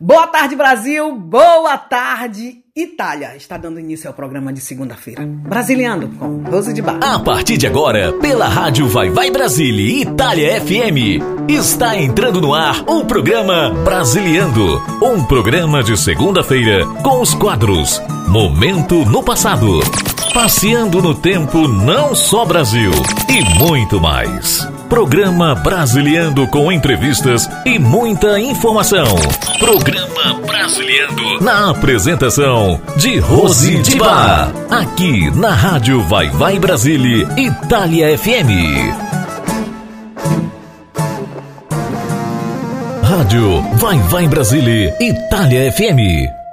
Boa tarde, Brasil. Boa tarde, Itália. Está dando início ao programa de segunda-feira. Brasiliano com Rose de Bar. A partir de agora, pela rádio Vai Vai Brasília Itália FM, está entrando no ar o programa Brasiliando. Um programa de segunda-feira com os quadros Momento no Passado, Passeando no Tempo Não Só Brasil e muito mais. Programa Brasiliando com entrevistas e muita informação. Programa Brasiliando na apresentação de Rose de Bar. Aqui na Rádio Vai Vai Brasília Itália FM. Rádio Vai Vai Brasília Itália FM.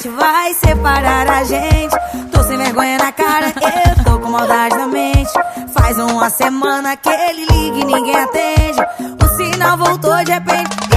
Dash vai separar a gente. Tô sem vergonha na cara, eu tô com maldade na mente. Faz uma semana que ele liga e ninguém atende. O sinal voltou de repente.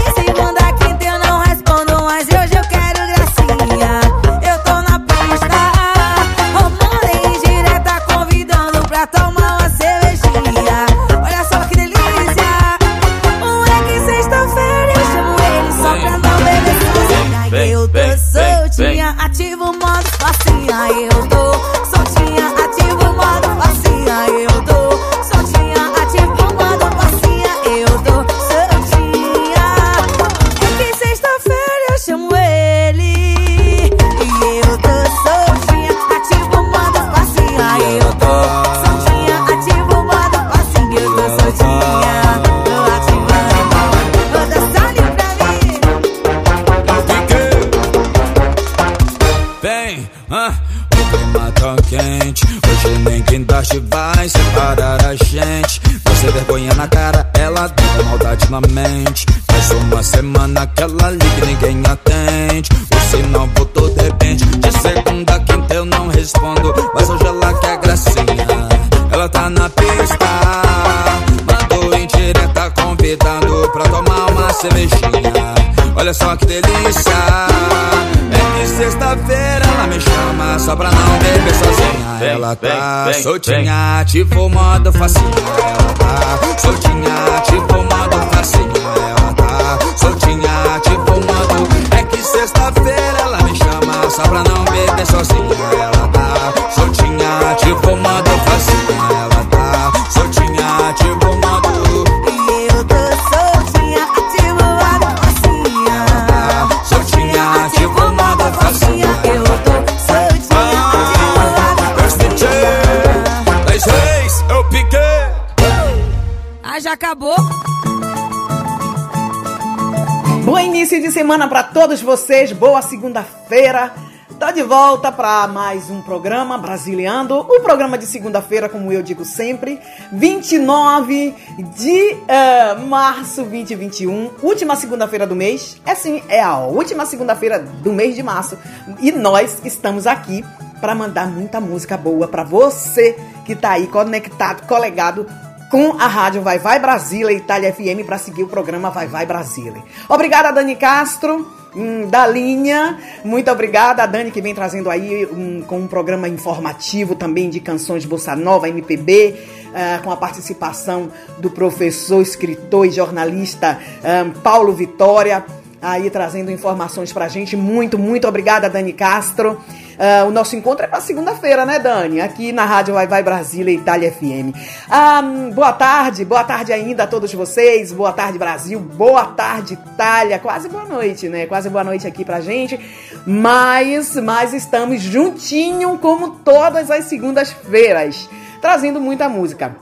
Olha só que delícia. É que sexta-feira ela me chama só pra não beber sozinha. Vem, Ela tá soltinha, ativo o modo facinha. Ela tá soltinha, ativo o modo facinha. Ela tá soltinha, ativo o modo. É que sexta-feira ela me chama só pra não beber sozinha. Ela tá acabou? Bom início de semana para todos vocês. Boa segunda-feira. Tô de volta para mais um programa Brasiliando. O programa de segunda-feira, como eu digo sempre, 29 de eh, março 2021, última segunda-feira do mês. É sim, é a última segunda-feira do mês de março. E nós estamos aqui para mandar muita música boa para você que tá aí conectado, colegado com a rádio Vai Vai Brasília Itália FM para seguir o programa Vai Vai Brasília. Obrigada, Dani Castro, hum, da linha. Muito obrigada, a Dani, que vem trazendo aí um, com um programa informativo também de canções Bossa Nova, MPB, ah, com a participação do professor, escritor e jornalista ah, Paulo Vitória aí trazendo informações pra gente. Muito, muito obrigada, Dani Castro. Ah, o nosso encontro é pra segunda-feira, né, Dani? Aqui na Rádio Vai Vai Brasília Itália FM. Ah, boa tarde, boa tarde ainda a todos vocês. Boa tarde, Brasil. Boa tarde, Itália. Quase boa noite, né? Quase boa noite aqui pra gente. Mas, mas estamos juntinho como todas as segundas-feiras, trazendo muita música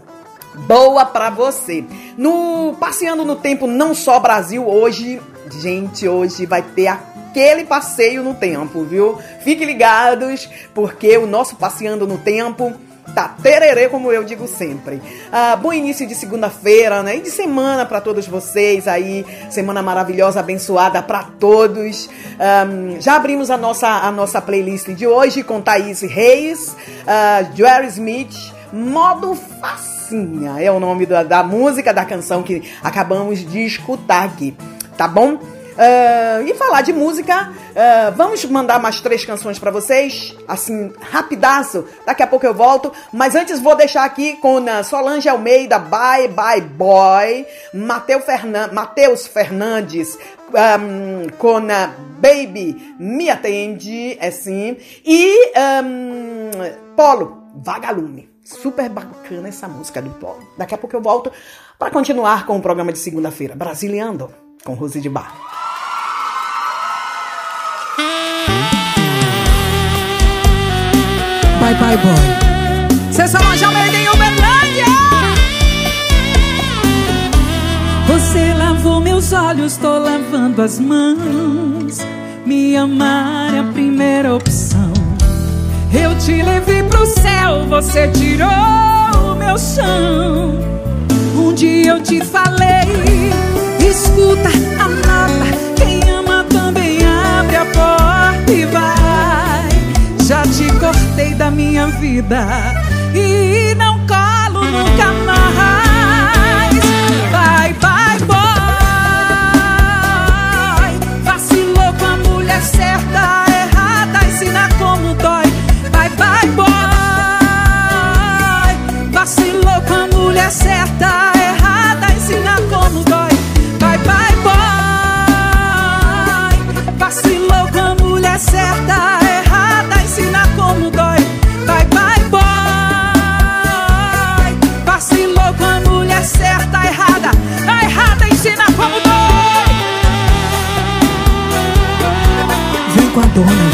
boa pra você. No Passeando no Tempo Não Só Brasil, hoje, gente, hoje vai ter aquele passeio no tempo, viu? Fiquem ligados, porque o nosso Passeando no Tempo tá tererê, como eu digo sempre. Ah, bom início de segunda-feira, né? E de semana para todos vocês aí. Semana maravilhosa, abençoada para todos. Ahm, já abrimos a nossa, a nossa playlist de hoje com Thaís Reis, ah, Jerry Smith, Modo Facinha. É o nome da, da música, da canção que acabamos de escutar aqui. Tá bom? Uh, e falar de música, uh, vamos mandar mais três canções para vocês, assim, rapidaço. Daqui a pouco eu volto, mas antes vou deixar aqui com Solange Almeida, Bye Bye Boy, Mateus Fernan Fernandes, um, com uh, Baby Me Atende, é sim, e um, Polo, Vagalume. Super bacana essa música do Polo. Daqui a pouco eu volto para continuar com o programa de segunda-feira, Brasiliando, com Rose de Bar. Bye Bye Boy. Cê só manja Almeida em Uberlândia. Você lavou meus olhos, tô lavando as mãos. Me amar é a primeira opção. Eu te levei pro céu, você tirou o meu chão. Um dia eu te falei, escuta a nota. Quem ama também abre a porta e vai. Já te cortei da minha vida e não colo nunca mais. Vai, vai, boy. Vacilou com a mulher certa, errada, ensina como dói. Vai, vai, boy. Vacilou com a mulher certa, errada, ensina Vacilou com a mulher certa, errada, ensina como dói. Vai, vai, boy. Vacilou com a mulher certa, errada, errada, ensina como dói. Vem com a dona,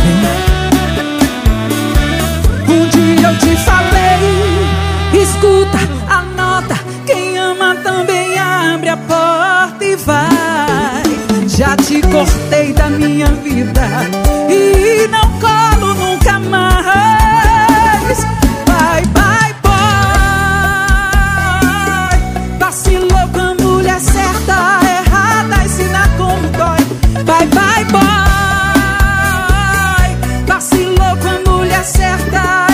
Já te cortei da minha vida e não colo nunca mais. Vai, vai, boy. Vacilou com a mulher certa, errada, ensina como dói. Vai, vai, boy. Vacilou com a mulher certa,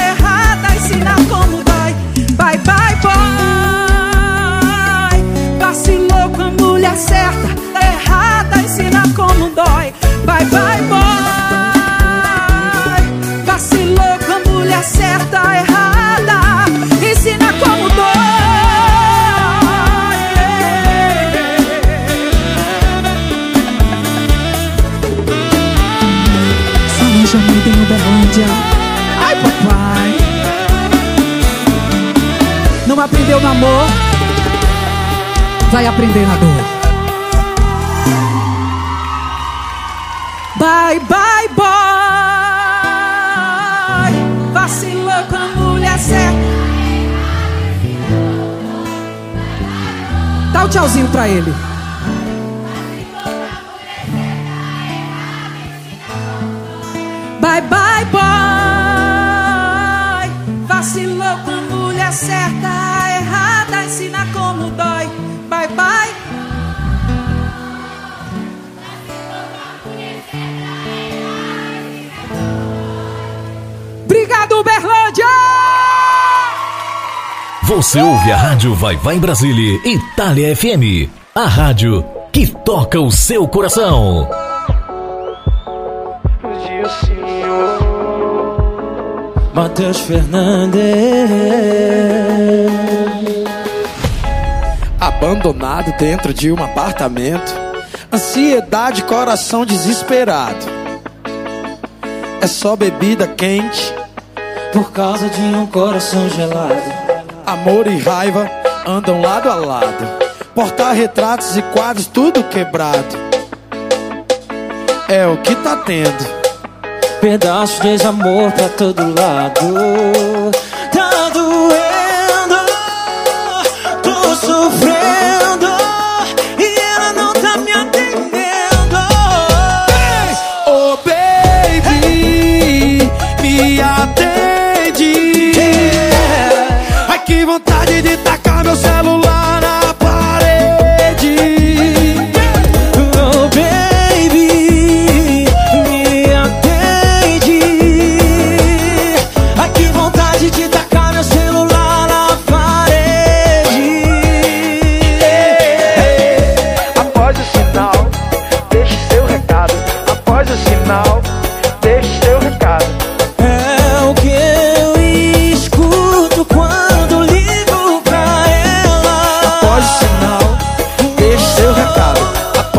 certa, errada, ensina como dói. Solange Almeida em Uberlândia. Ai papai. Não aprendeu no amor? Vai aprender na dor tchauzinho pra ele Bye, bye, boy. Vacilou com mulher certa, errada, ensina como dói. Você ouve a Rádio Vai Vai Brasília, Itália FM. A rádio que toca o seu coração. Matheus Fernandes. Abandonado dentro de um apartamento. Ansiedade, coração desesperado. É só bebida quente. Por causa de um coração gelado. Amor e raiva andam lado a lado. Porta-retratos e quadros, tudo quebrado. É o que tá tendo. Pedaços de desamor pra todo lado.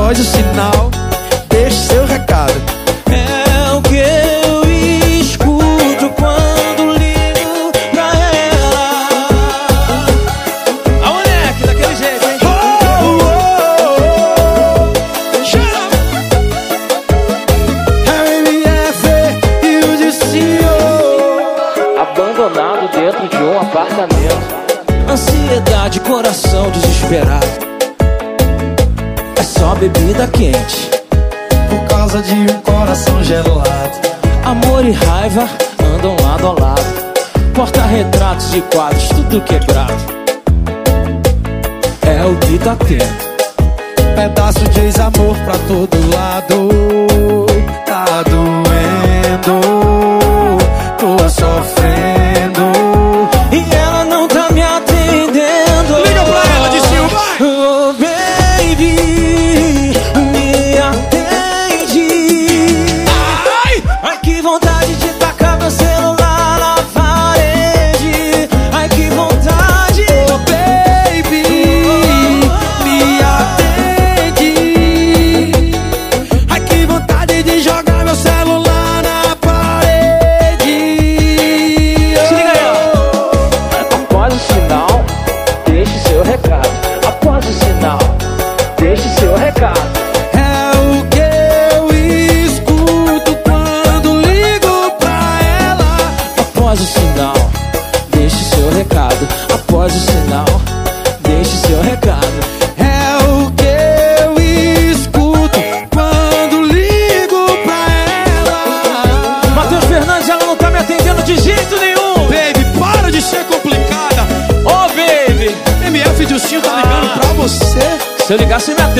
Após o sinal, de quadros, tudo quebrado.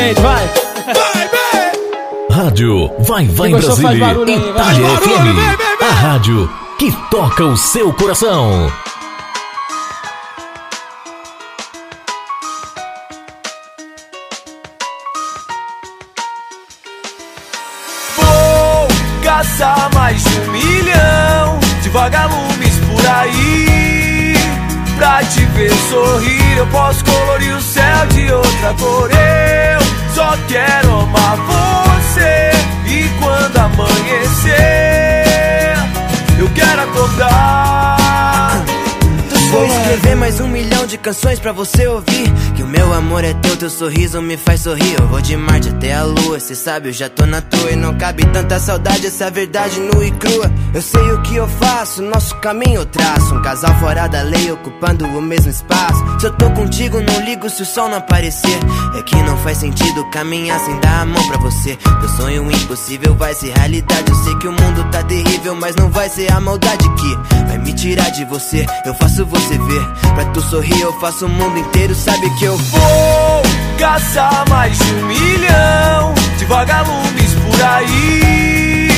Atende, vai. Vai, vai. Rádio Vai Vai gostou, Brasília, barulho aí, vai. Itália barulho, FM. vem, vem, vem. A rádio que toca o seu coração. Vou caçar mais de um milhão de vagalumes por aí. Pra te ver sorrir, eu posso colorir o céu de outra cor. Eu só de canções pra você ouvir. Que o meu amor é teu, teu sorriso me faz sorrir. Eu vou de Marte até a lua, cê sabe, eu já tô na tua. E não cabe tanta saudade, essa verdade nua e crua. Eu sei o que eu faço, nosso caminho eu traço. Um casal fora da lei, ocupando o mesmo espaço. Se eu tô contigo, não ligo se o sol não aparecer. É que não faz sentido caminhar sem dar a mão pra você. Teu sonho impossível vai ser realidade. Eu sei que o mundo tá terrível, mas não vai ser a maldade que vai me tirar de você. Eu faço você ver. Pra tu sorrir, eu faço o mundo inteiro. Sabe que eu Vou caçar mais de um milhão de vagalumes por aí.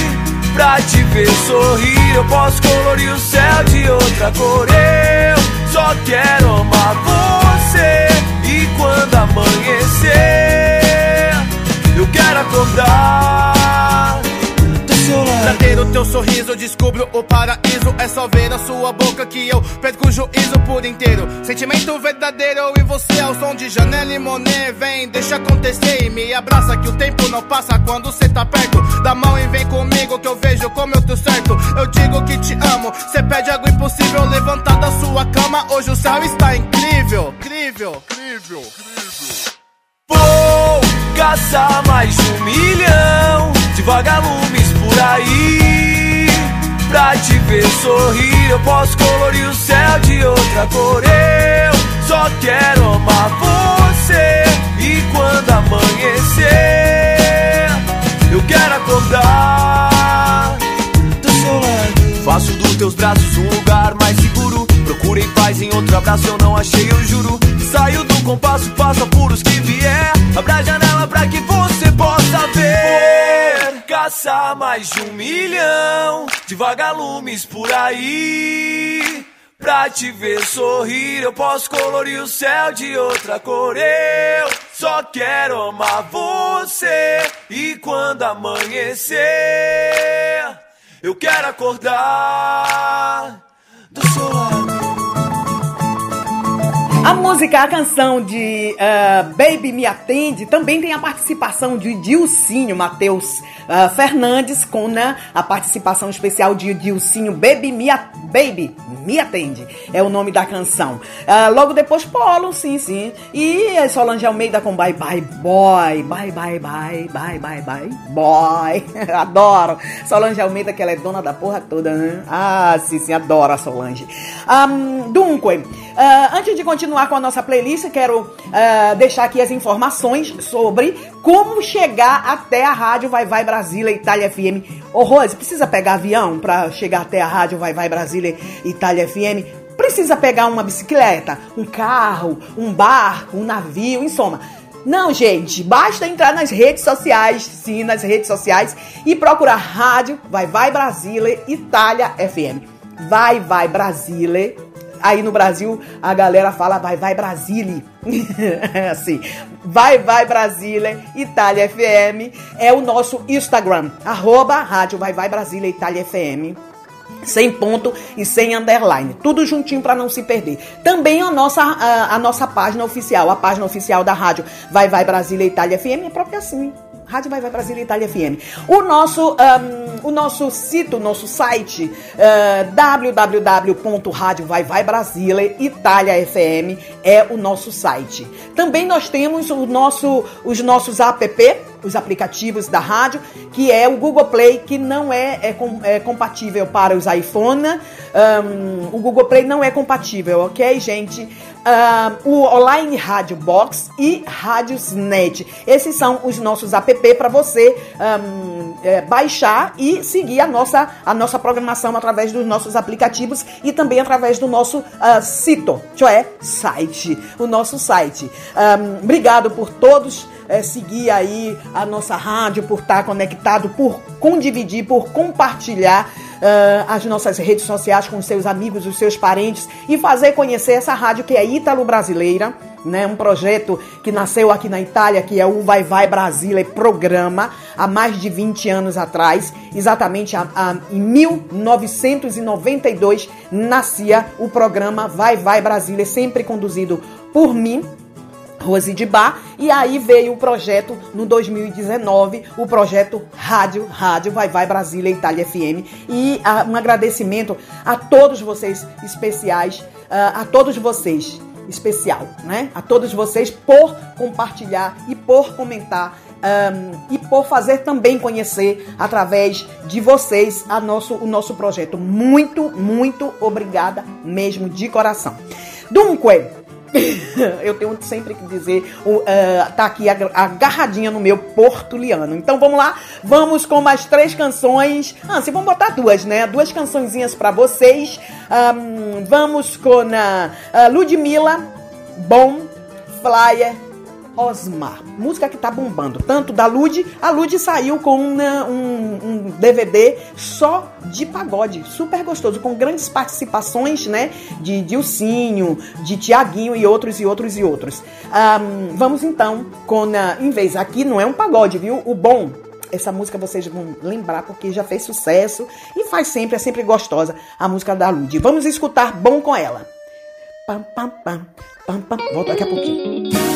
Pra te ver sorrir, eu posso colorir o céu de outra cor. Eu só quero amar você. E quando amanhecer, eu quero acordar. Pra ter o teu sorriso, descubro o paraíso. É só ver a sua boca que eu perco o juízo por inteiro. Sentimento verdadeiro, e você ao som de Janela e Monet. Vem, deixa acontecer e me abraça. Que o tempo não passa quando cê tá perto. Dá mão e vem comigo que eu vejo como eu tô certo. Eu digo que te amo, cê pede algo impossível. Levantar da sua cama, hoje o céu está incrível. Incrível, incrível, incrível. Vou caçar mais um milhão de vagalumes por aí. Pra te ver sorrir, eu posso colorir o céu de outra cor. Eu só quero amar você. E quando amanhecer, eu quero acordar do seu lado. Faço dos teus braços um lugar mais seguro. Procurei paz em outro abraço, eu não achei, eu juro. Saio do compasso, passo apuros que vier. Abra a janela pra que você possa ver. Caçar mais de um milhão de vagalumes por aí. Pra te ver sorrir, eu posso colorir o céu de outra cor. Eu Só quero amar você. E quando amanhecer, eu quero acordar do seu lado. A música, a canção de uh, Baby Me Atende também tem a participação de Dilcinho Matheus uh, Fernandes com né, a participação especial de Dilcinho Baby Me, Baby Me Atende. É o nome da canção. Uh, logo depois Polo, sim, sim. E Solange Almeida com Bye Bye Boy. Bye Bye Bye Bye Bye Bye Boy. adoro. Solange Almeida que ela é dona da porra toda, né? Ah, sim, sim, adoro a Solange. Um, dunque, uh, antes de continuar com a nossa playlist, quero uh, deixar aqui as informações sobre como chegar até a rádio Vai Vai Brasília Itália FM. Ô Rose, precisa pegar avião para chegar até a rádio Vai Vai Brasília Itália FM? Precisa pegar uma bicicleta, um carro, um barco, um navio, em soma. Não, gente, basta entrar nas redes sociais, sim, nas redes sociais e procurar rádio Vai Vai Brasília Itália FM. Vai Vai Brasília Aí no Brasil a galera fala vai, vai Brasília. assim, vai, vai Brasília, Itália FM. É o nosso Instagram, arroba rádio vai, vai Brasília, Itália FM sem ponto e sem underline, tudo juntinho para não se perder. Também a nossa, a, a, nossa página oficial, a página oficial da rádio Vai Vai Brasília Itália FM é própria assim, Rádio Vai Vai Brasília Itália FM. O nosso, um, o nosso sítio, o nosso site, uh, www.radiovaivaibrasilia Itália FM é o nosso site. Também nós temos o nosso, os nossos app, os aplicativos da rádio, que é o Google Play, que não é, é, com, é compatível para os iPhone. Um, o Google Play não é compatível, ok, gente? Um, o Online Rádio Box e Rádiosnet. Esses são os nossos app para você um, é, baixar e seguir a nossa, a nossa programação através dos nossos aplicativos e também através do nosso uh, sito, é, site, o nosso site. Um, obrigado por todos é, seguir aí a nossa rádio, por estar conectado, por condividir, por compartilhar uh, as nossas redes sociais com os seus amigos, os seus parentes e fazer conhecer essa rádio que é Ítalo Brasileira. Né, um projeto que nasceu aqui na Itália, que é o Vai Vai Brasília Programa, há mais de 20 anos atrás, exatamente a, a, em 1992 nascia o programa Vai Vai Brasília, sempre conduzido por mim, Rose de Bar, e aí veio o projeto no 2019, o projeto Rádio, Rádio Vai Vai Brasília Itália FM, e uh, um agradecimento a todos vocês especiais, uh, a todos vocês especial, né? A todos vocês por compartilhar e por comentar um, e por fazer também conhecer através de vocês a nosso, o nosso projeto. Muito, muito obrigada mesmo de coração. Dunque, eu tenho sempre que dizer, uh, tá aqui agarradinha no meu portuliano. Então vamos lá, vamos com mais três canções. Ah, se vamos botar duas, né? Duas cançõezinhas para vocês. Um, vamos com a uh, Ludmilla, Bom, Flyer Osmar. Música que tá bombando. Tanto da Lud, a Lud saiu com uma, um, um, DVD só de pagode. Super gostoso, com grandes participações, né? De Dilcinho, de Tiaguinho e outros e outros e outros. Um, vamos então com, a, em vez, aqui não é um pagode, viu? O bom essa música vocês vão lembrar porque já fez sucesso e faz sempre, é sempre gostosa a música da Lud. Vamos escutar bom com ela. Pam, pam, pam, pam, pam. Volto daqui a pouquinho.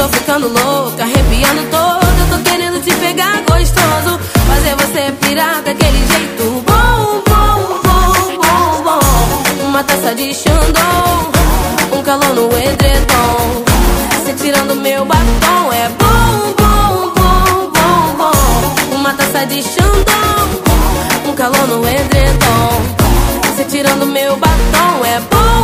tô ficando louca, arrepiando todo. Tô querendo te pegar gostoso. Fazer você pirar daquele jeito bom, bom, bom, bom, bom. Uma taça de Xandão, um calor no edredom. Você tirando meu batom é bom, bom, bom, bom, bom. Uma taça de Xandão, um calor no edredom. Você tirando meu batom é bom.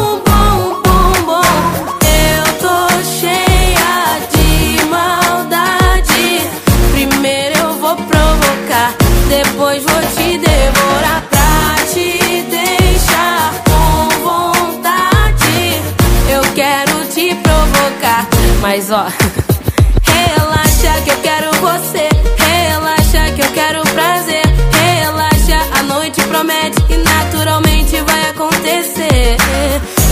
Depois vou te devorar pra te deixar com vontade. Eu quero te provocar, mas ó. Relaxa que eu quero você. Relaxa que eu quero prazer. Relaxa, a noite promete e naturalmente vai acontecer.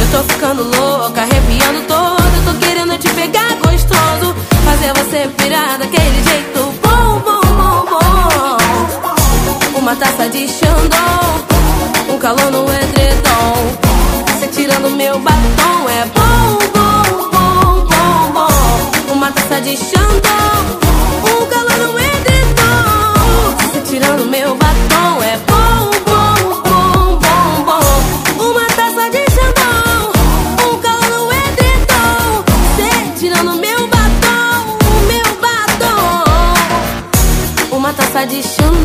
Eu tô ficando louca, arrepiando todo. Tô querendo te pegar gostoso. Fazer você pirar daquele jeito Uma taça de Xandão, um calor no edredom. Você tirando meu batom é bom, bom, bom, bom, bom. Uma taça de Xandão, um calor no edredom. Você tirando meu batom é bom, bom, bom, bom, bom. Uma taça de Xandão, um calor no edredom. Você tirando meu batom, meu batom. Uma taça de Xandão,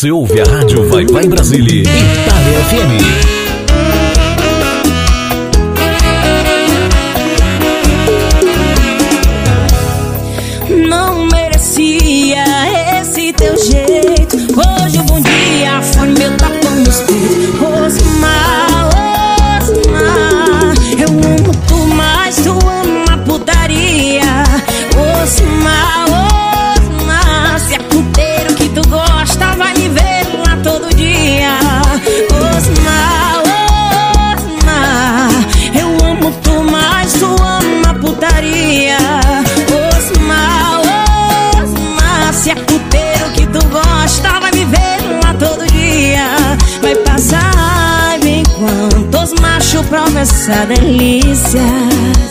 Você ouve a rádio Vai Vai Brasília, Itália FM. Essa delícia.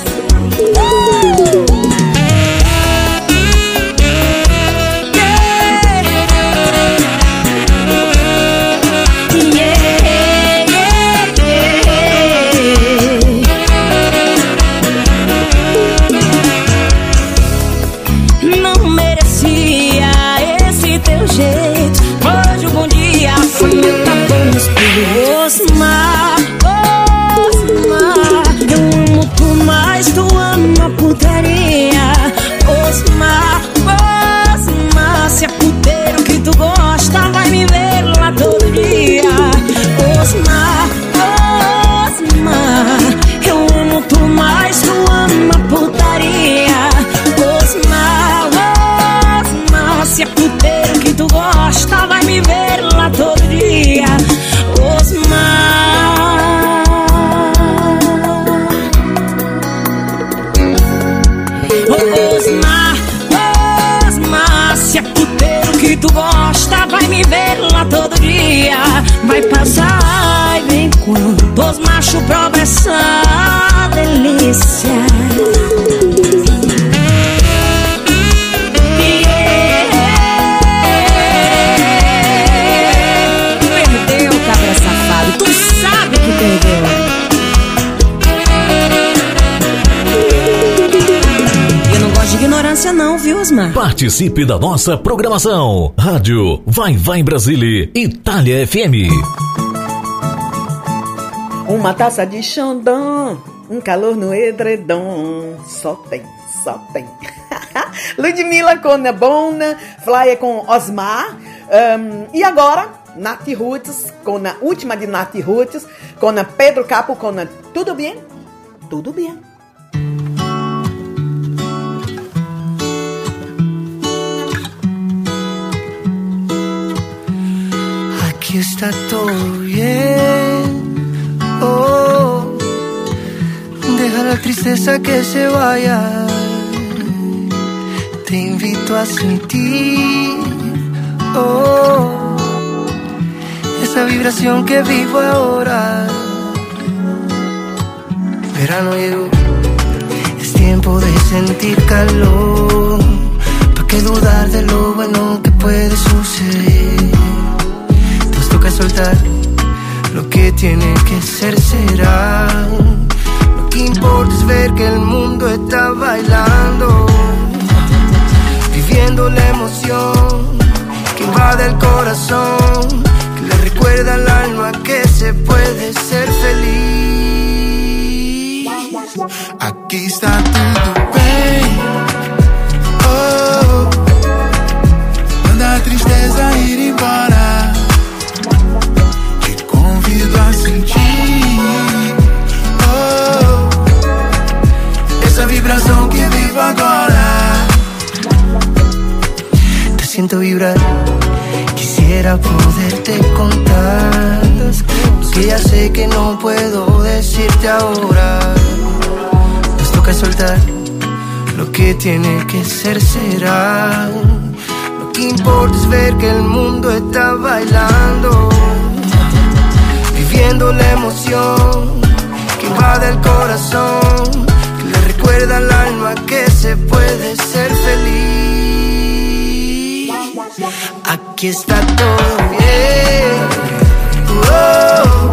Participe da nossa programação. Rádio Vai Vai Brasília, Itália FM. Uma taça de Xandão, um calor no edredom. Só tem, só tem. Ludmilla com Nebona, Flyer com Osmar. ahn, e agora, Nath Roots, com a última de Nath Roots, com Pedro Capo, com Tudo Bem? Tudo Bem. Aquí está todo bien. Oh, deja la tristeza que se vaya. Te invito a sentir. Oh, esa vibración que vivo ahora. Verano llegó, es tiempo de sentir calor. ¿Para qué dudar de lo bueno que puede suceder? Lo que tiene que ser será. Lo que importa es ver que el mundo está bailando, viviendo la emoción que invade el corazón, que le recuerda al alma que se puede ser feliz. Aquí está tudo bem. Oh, manda a tristeza ir embora. Siento vibrar, quisiera poderte contar. Que ya sé que no puedo decirte ahora. Nos toca soltar lo que tiene que ser será. Lo que importa es ver que el mundo está bailando, viviendo la emoción que invade el corazón, que le recuerda al alma que se puede ser feliz. Aquí está todo bien. Oh,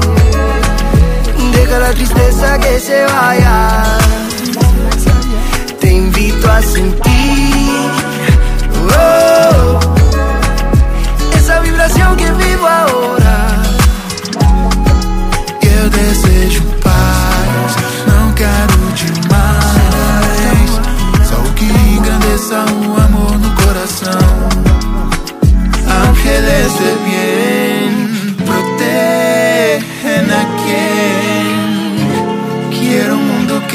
deja la tristeza que se vaya. Te invito a sentir oh, esa vibración que vivo ahora.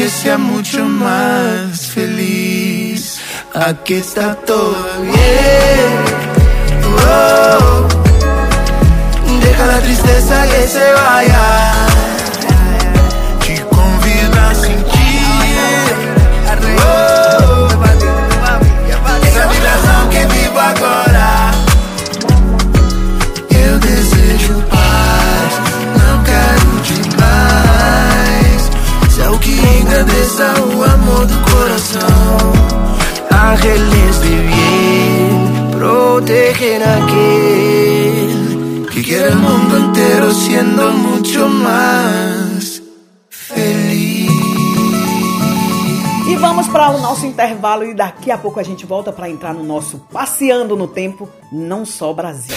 Que sea mucho más feliz. Aquí está todo bien. Oh, deja la tristeza que se vaya. Ángeles de bien, protegen a aquel Que quiere el mundo entero siendo mucho más feliz. E vamos para o nosso intervalo e daqui a pouco a gente volta para entrar no nosso Passeando no Tempo, não só Brasil.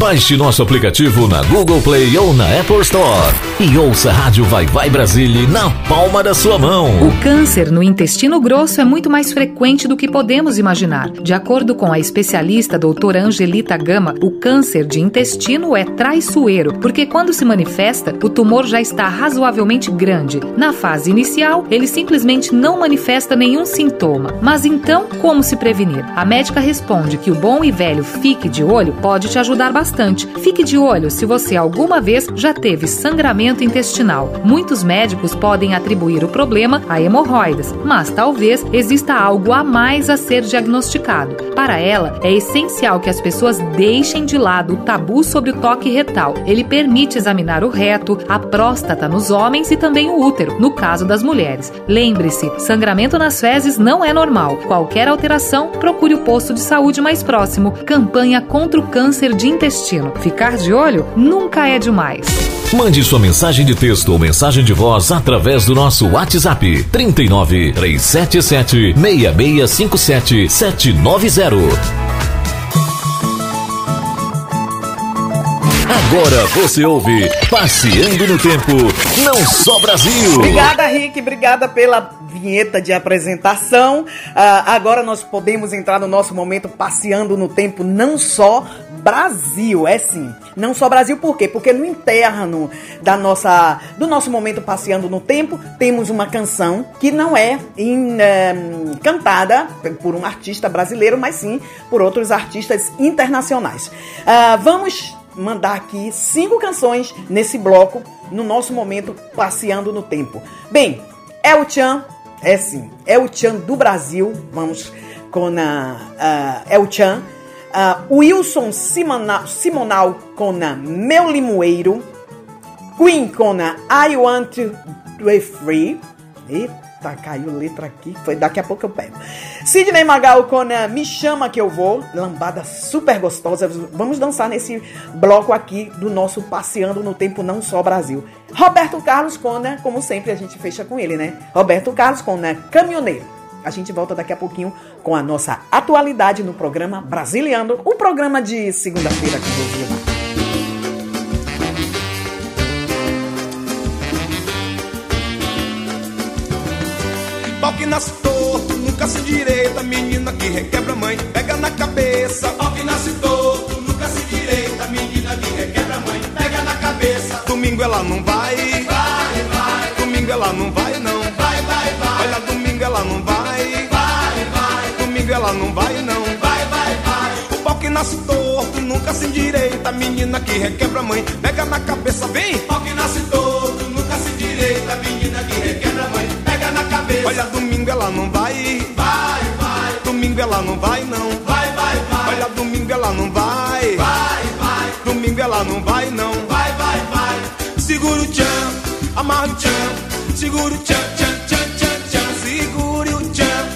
Baixe nosso aplicativo na Google Play ou na Apple Store e ouça a Rádio Vai Vai Brasília na palma da sua mão. O câncer no intestino grosso é muito mais frequente do que podemos imaginar. De acordo com a especialista doutora Angelita Gama, o câncer de intestino é traiçoeiro, porque quando se manifesta, o tumor já está razoavelmente grande. Na fase inicial, ele simplesmente não manifesta nenhum sintoma. Mas então, como se prevenir? A médica responde que o bom e velho fique de olho pode te ajudar bastante. Fique de olho se você alguma vez já teve sangramento intestinal. Muitos médicos podem atribuir o problema a hemorroidas, mas talvez exista algo a mais a ser diagnosticado. Para ela, é essencial que as pessoas deixem de lado o tabu sobre o toque retal. Ele permite examinar o reto, a próstata nos homens e também o útero, no caso das mulheres. Lembre-se, sangramento nas fezes não é normal. Qualquer alteração, procure o posto de saúde mais próximo. Campanha contra o câncer de intestino. Ficar de olho nunca é demais. Mande sua mensagem de texto ou mensagem de voz através do nosso WhatsApp 39 377 6657 790. Agora você ouve Passeando no Tempo, não só Brasil. Obrigada, Rick. Obrigada pela vinheta de apresentação. Ah, agora nós podemos entrar no nosso momento Passeando no Tempo, não só Brasil, é sim. Não só Brasil, por quê? Porque no interno da nossa, do nosso momento Passeando no Tempo, temos uma canção que não é em, eh, cantada por um artista brasileiro, mas sim por outros artistas internacionais. Ah, vamos mandar aqui cinco canções nesse bloco, no nosso momento Passeando no Tempo. Bem, é o Chan, é sim, é o Chan do Brasil, vamos com a, a é o Chan. Uh, Wilson Simonal, Simonal com Meu Limoeiro. Queen com I Want to Be Free. Eita, caiu letra aqui. Foi daqui a pouco eu pego. Sidney Magal com Me Chama Que Eu Vou. Lambada super gostosa. Vamos dançar nesse bloco aqui do nosso Passeando no Tempo Não Só Brasil. Roberto Carlos com, como sempre, a gente fecha com ele, né? Roberto Carlos com Caminhoneiro. A gente volta daqui a pouquinho com a nossa atualidade no programa Brasiliano, o programa de segunda-feira com o nasce torto, nunca se direita, menina que requebra mãe, pega na cabeça. Pau que nasce torto, nunca se direita, menina que requebra mãe, pega na cabeça. Domingo ela não vai, vai, vai. Domingo ela não vai não, vai, vai, vai. Olha, domingo ela não vai ela não vai não. Vai, vai, vai. O pau que nasce torto nunca se endireita. Menina que requebra mãe, pega na cabeça, vem. O pau que nasce torto nunca se endireita. Menina que requebra mãe, pega na cabeça. Olha, domingo ela não vai. Vai, vai. Domingo ela não vai não. Vai, vai, vai. Olha, domingo ela não vai. Vai, vai. Domingo ela não vai não. Vai, vai, vai. Segura o tchan, amarra o tchan. Segura o tchan, tchan, tchan, tchan, tchan. Segura o tchan,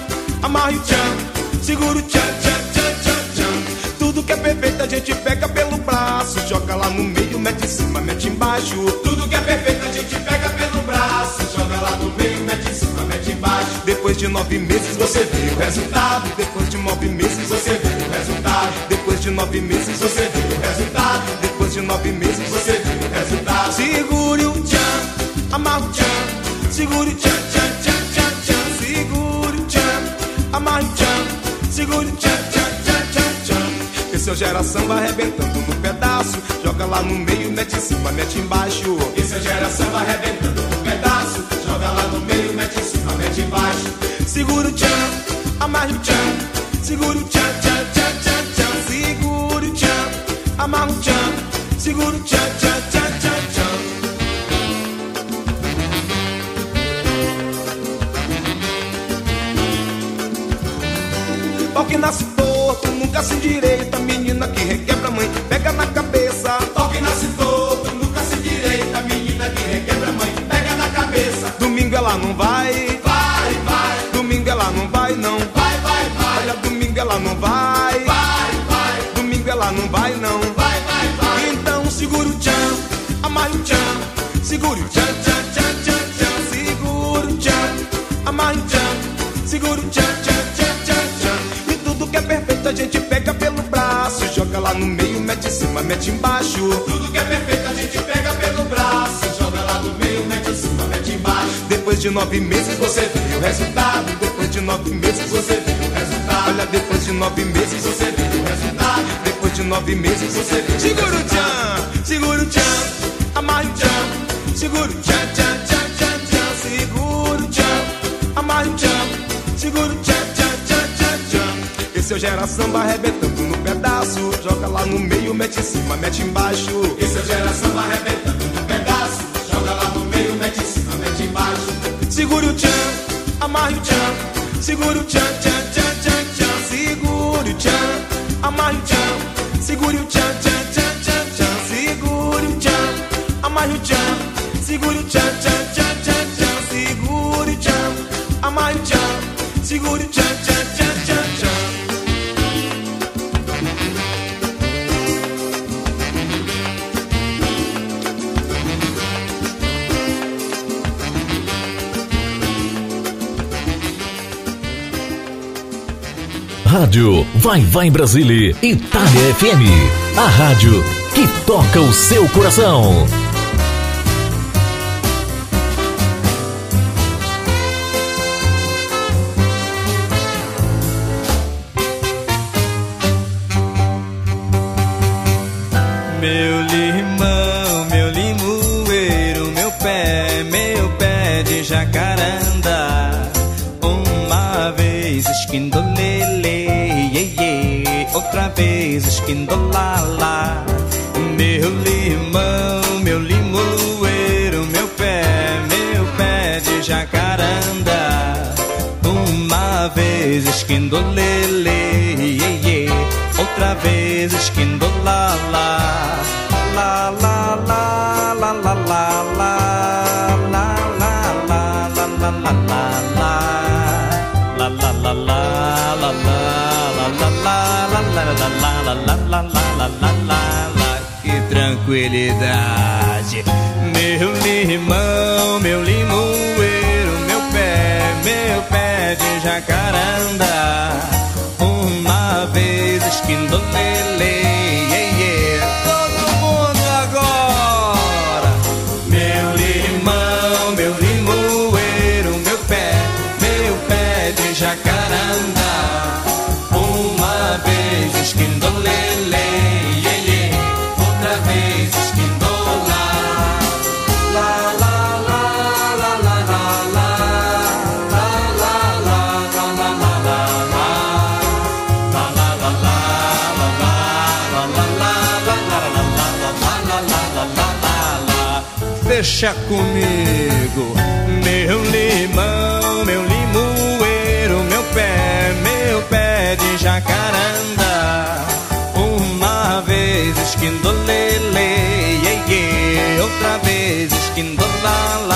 amarra o tchan segura o tchan, tchan, tchan, tchan, tchan. Tudo que é perfeito a gente pega pelo braço, joga lá no meio, mete em cima, mete embaixo. Tudo que é perfeito a gente pega Depois de nove meses você vê o resultado. Depois de nove meses você vê o resultado. Depois de nove meses você vê o resultado. Depois de nove meses você vê o resultado. Segure o tchan, amarra o tchan, segure o tchan, tchan, tchan, tchan, tchan. Segure o tchan, amarra o tchan segure tchan, tchan, tchan, tchan, tchan. Esse o geração vai arrebentando no pedaço. Joga lá no meio, mete em cima, mete embaixo. Esse o geração vai arrebentando no pedaço. Joga lá no meio, mete em cima, mete embaixo. Segura o tchan, amarra o tchan. Segura o tchan, tchan, tchan, tchan, tchan. Segura o tchan, amarra o tchan. Segura o tchan, tchan, tchan, tchan, tchan. Pau que nasce torto, nunca se endireita. Menina que requebra mãe, pega na cabeça. Ela não vai, vai, vai. Domingo ela não vai, não. Vai, vai, vai. Então segura o tchan, amarre o tchan. Segure o tchan, tchan, tchan, tchan, tchan. Segura o tchan, amarre o tchan. Segura o tchan, tchan que é perfeito a gente pega pelo braço. Joga lá no meio, mete em cima, mete embaixo. Tudo que é perfeito a gente pega pelo braço. Joga lá no meio, mete em cima, mete embaixo. Depois de nove meses você vê o resultado. Depois de nove meses você vê o resultado. Olha, depois de nove meses você vê o resultado. Depois de nove meses você vê o Segura o tchan, segura o tchan, amarre o tchan. Segura o tchan, tchan, tchan, tchan, tchan. Segura o tchan, amarre o tchan. Segura o tchan, tchan seu gera samba arrebentando no pedaço. Joga lá no meio, mete em cima, mete embaixo. Esse é o gera samba arrebentando no pedaço. Joga lá no meio, mete em cima, mete embaixo. Segure o tchan, amarre o tchan. Segure o tchan, tchan, tchan, tchan, tchan. Segure o tchan, amarre o tchan. Segure o tchan, tchan, tchan, tchan, tchan. Segure o tchan, amarre o tchan. Segure o tchan, tchan, tchan, tchan. Segure o tchan, amarre o tchan. Segure o tchan, Rádio Vai Vai Brasília, Itália FM. A rádio que toca o seu coração. vezes in the la la. Meu limão, meu limoeiro, meu pé, meu pé de jacarandá. Uma vez esquindolele, yeah, outra vez esquindolala, la la la. la. Meu limão, meu limoeiro, meu pé, meu pé de jacarandá. Uma vez esquindou deixa comigo. Meu limão, meu limoeiro, meu pé, meu pé de jacarandá. Uma vez esquindolele, outra vez esquindolala.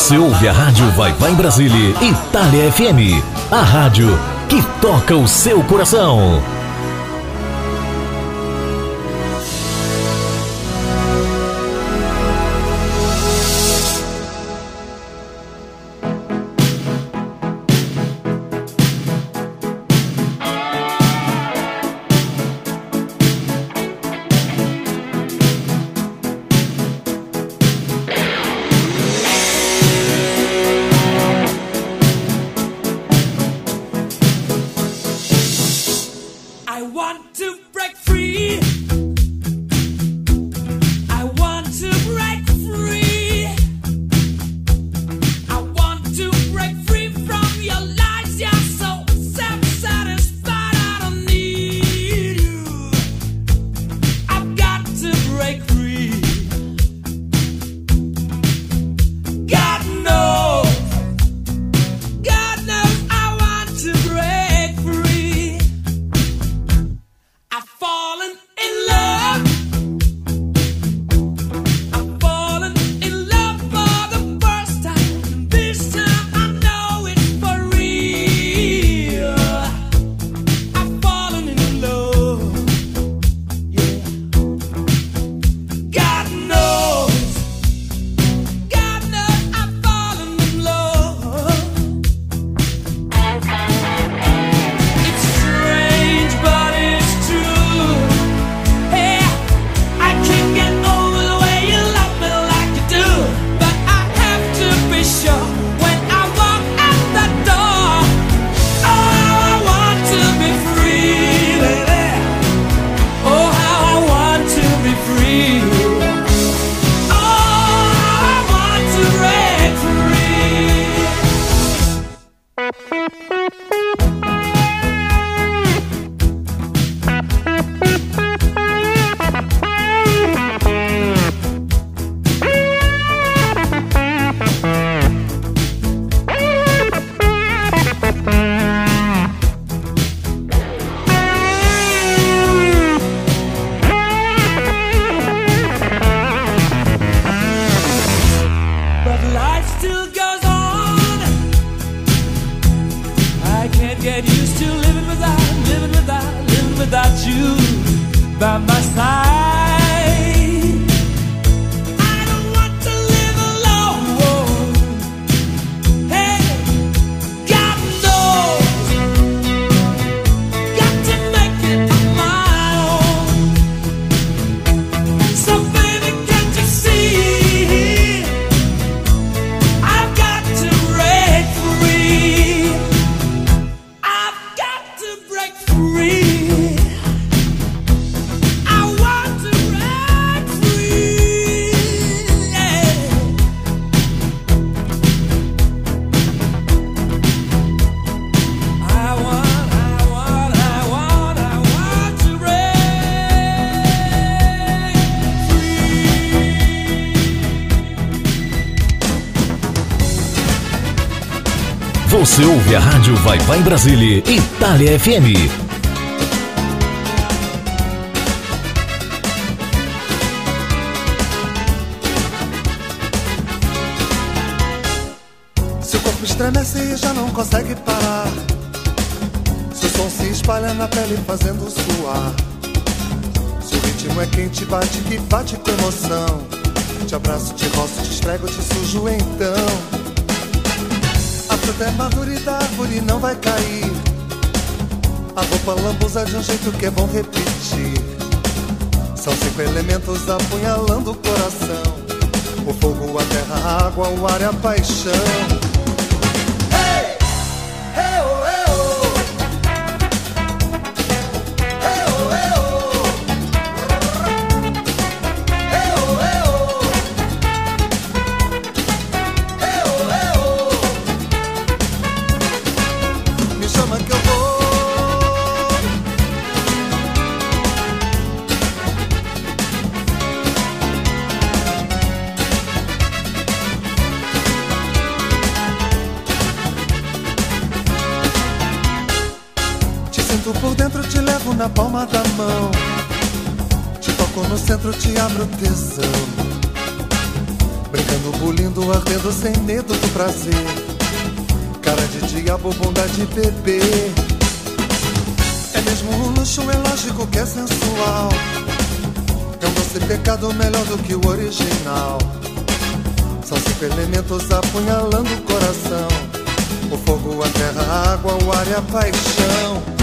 Você ouve a rádio Vai Vai Brasília, Itália FM. A rádio que toca o seu coração. Você ouve a rádio Vai Vai Brasília, Itália FM. Seu corpo estremece e já não consegue parar. Seu som se espalha na pele fazendo suar. Seu ritmo é quente, bate que bate com emoção. Te abraço, te roço, te esfrego, te sujo então. A fruta é madura e da árvore não vai cair. A roupa lambuza de um jeito que é bom repetir. São cinco elementos apunhalando o coração: o fogo, a terra, a água, o ar e a paixão. No centro, te abro tesão. Brincando, bulindo, ardendo sem medo do prazer. Cara de diabo, bunda de bebê. É mesmo um luxo, é lógico que é sensual. É um doce pecado melhor do que o original. São cinco elementos apunhalando o coração: o fogo, a terra, a água, o ar e a paixão.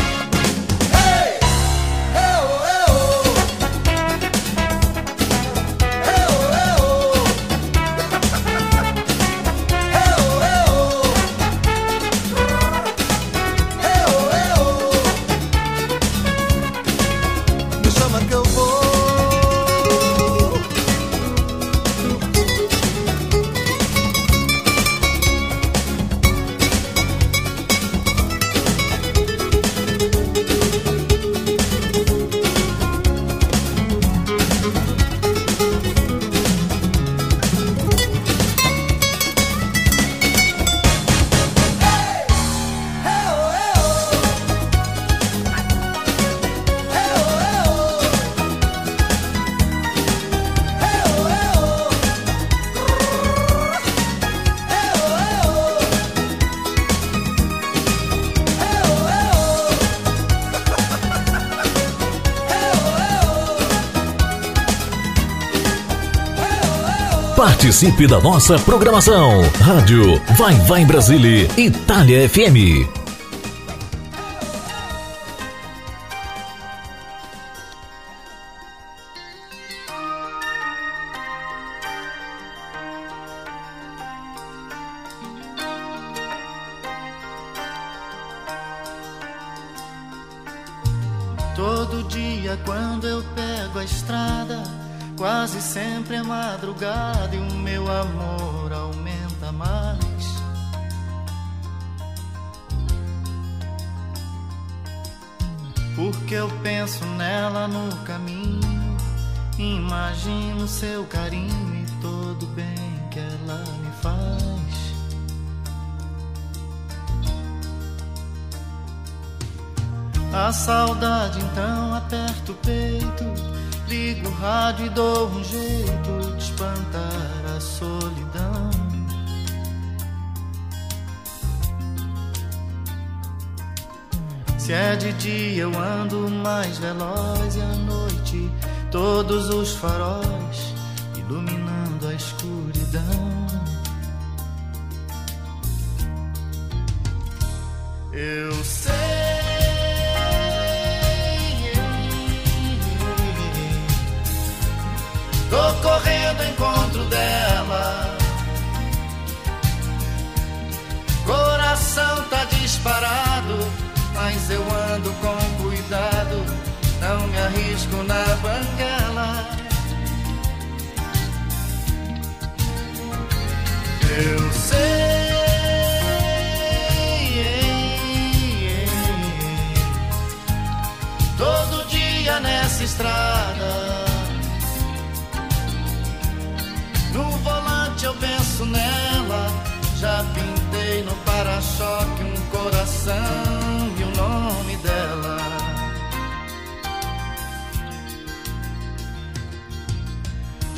Participe da nossa programação. Rádio Vai Vai Brasília, Itália FM.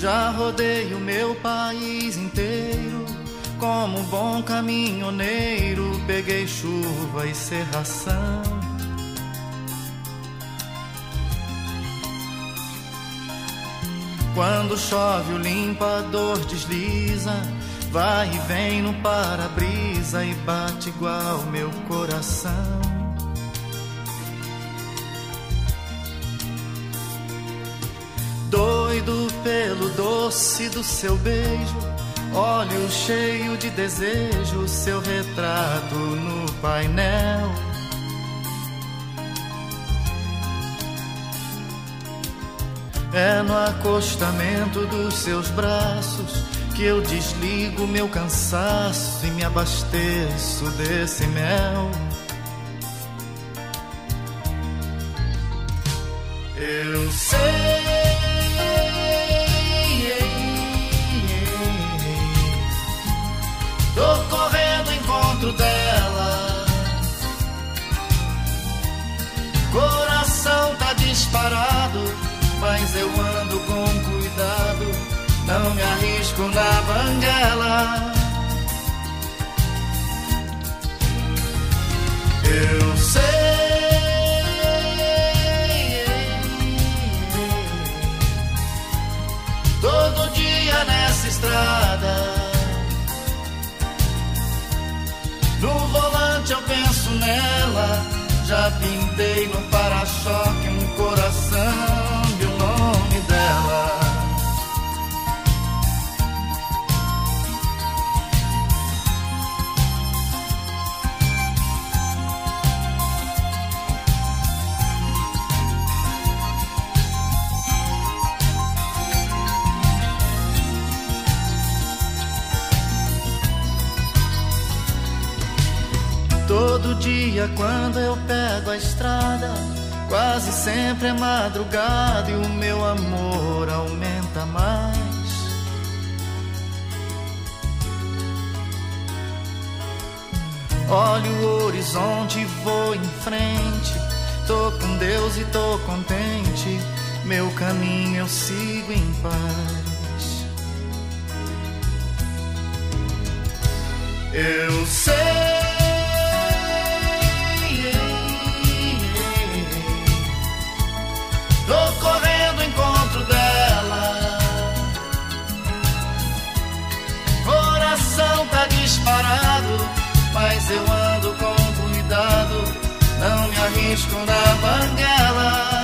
Já rodei o meu país inteiro. Como um bom caminhoneiro, peguei chuva e serração. Quando chove, o limpador desliza. Vai e vem no para-brisa e bate igual meu coração. Pelo doce do seu beijo, olho cheio de desejo, seu retrato no painel. É no acostamento dos seus braços que eu desligo meu cansaço e me abasteço desse mel. Eu sei. Tô correndo encontro dela. Coração tá disparado, mas eu ando com cuidado. Não me arrisco na banguela. Eu sei. Todo dia nessa estrada. No volante eu penso nela. Já pintei no para-choque um coração e o nome dela. Todo dia quando eu pego a estrada, quase sempre é madrugada e o meu amor aumenta mais. Olho o horizonte e vou em frente. Tô com Deus e tô contente. Meu caminho eu sigo em paz. Eu sei. Eu ando com cuidado. Não me arrisco na banguela.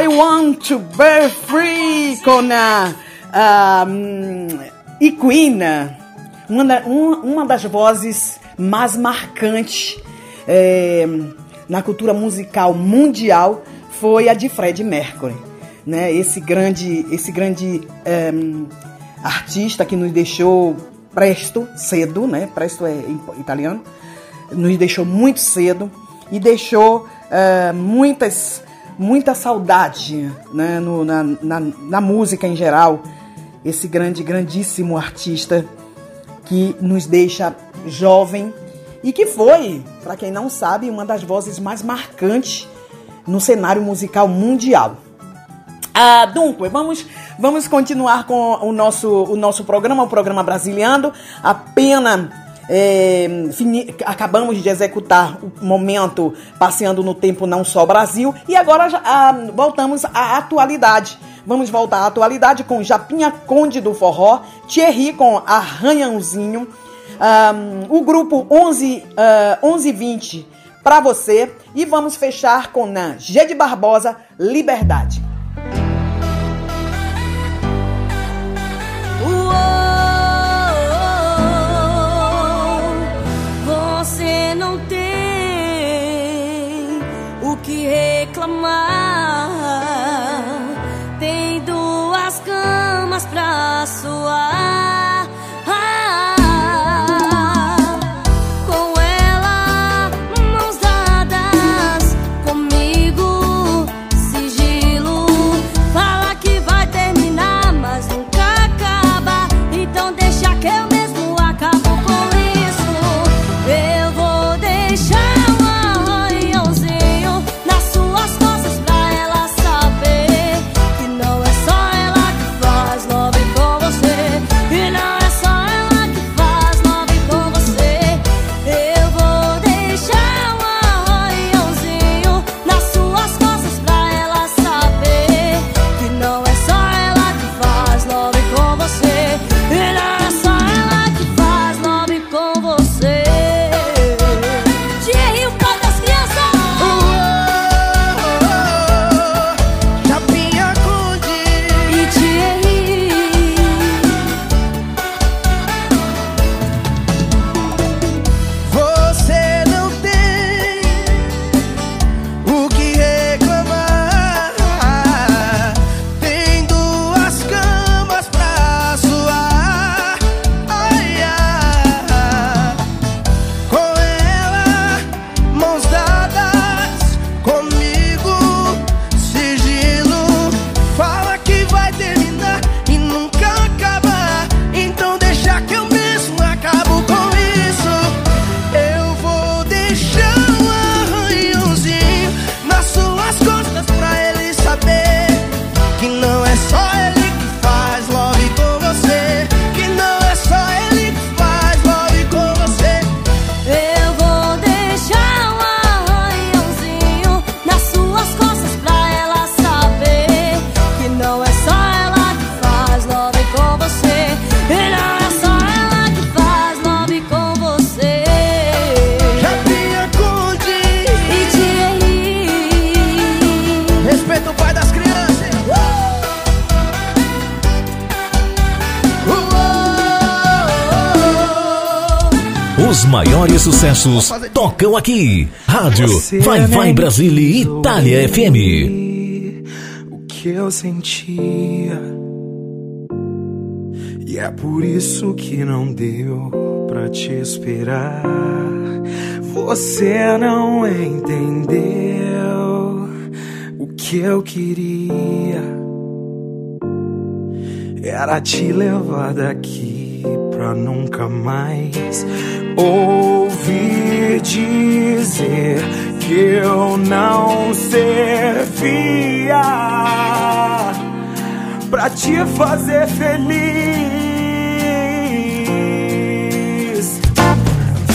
I want to be free com a, a hum, e Queen, uma, um- uma das vozes mais marcantes é, na cultura musical mundial foi a de Fred Mercury. né? Esse grande, esse grande eh, artista que nos deixou presto, cedo, né? Presto é italiano, nos deixou muito cedo e deixou eh, muitas, muita saudade, né? No, na, na, na música em geral. Esse grande, grandíssimo artista que nos deixa jovem e que foi, para quem não sabe, uma das vozes mais marcantes no cenário musical mundial. Ah, dunque, vamos, vamos continuar com o nosso, o nosso programa, o programa Brasiliando. A pena é, acabamos de executar o momento Passeando no Tempo Não Só Brasil e agora ah, voltamos à atualidade. Vamos voltar à atualidade com Japinha Conde do Forró, Thierry com Arranhãozinho, o grupo 11, ah, 1120 para você e vamos fechar com na G de Barbosa, Liberdade. 吗？Sucessos tocam aqui. Rádio Você Vai Vai nem Brasília Itália FM. o que eu sentia. E é por isso que não deu pra te esperar. Você não entendeu o que eu queria. Era te levar daqui pra nunca mais ouvir dizer que eu não servia pra te fazer feliz.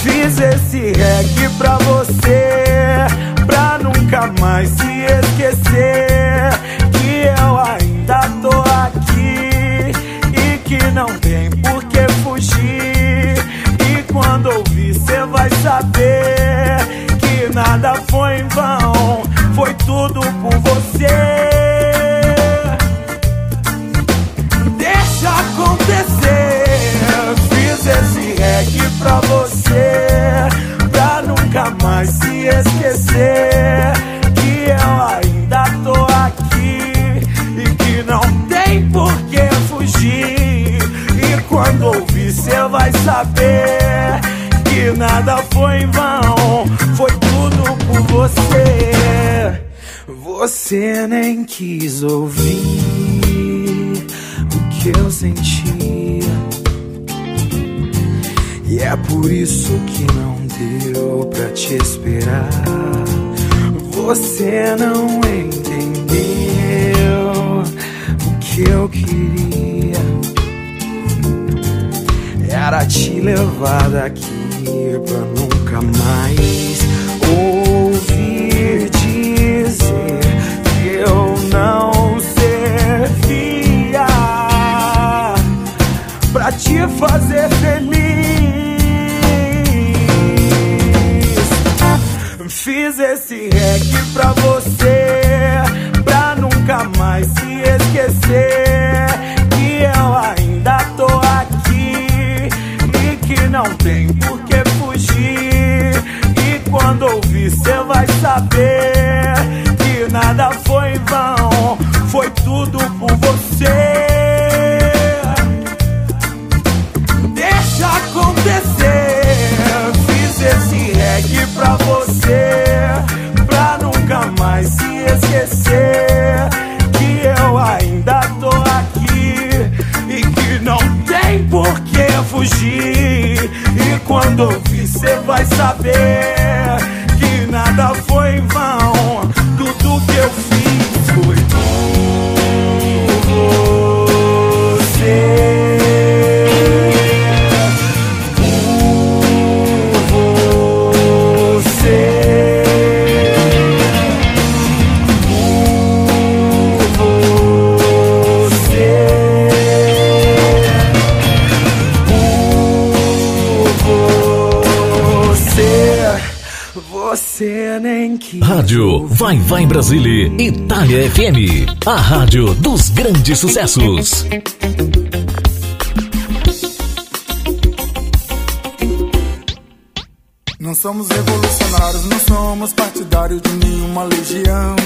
Fiz esse reggae pra você, pra nunca mais se esquecer que eu ainda tô aqui e que não tem por que quando ouvir, cê vai saber que nada foi em vão, foi tudo por você. Deixa acontecer, fiz esse reggae pra você, pra nunca mais se esquecer que eu ainda tô aqui e que não tem por que fugir. E quando ouvir, cê vai saber nada foi em vão, foi tudo por você. Você nem quis ouvir o que eu sentia. E é por isso que não deu pra te esperar. Você não entendeu o que eu queria. Era te levar daqui pra nunca mais ouvir dizer que eu não servia pra te fazer feliz. Fiz esse reggae pra você, pra nunca mais se esquecer que eu ainda tô aqui e que não tem por ouvir, cê vai saber que nada foi em vão, foi tudo por você. Deixa acontecer. Fiz esse reggae pra você, pra nunca mais se esquecer que eu ainda tô aqui e que não tem por que fugir. E quando ouvir, cê vai saber nada foi em Rádio Vai Vai Brasília, Itália FM. A rádio dos grandes sucessos. Não somos revolucionários, não somos partidários de nenhuma legião.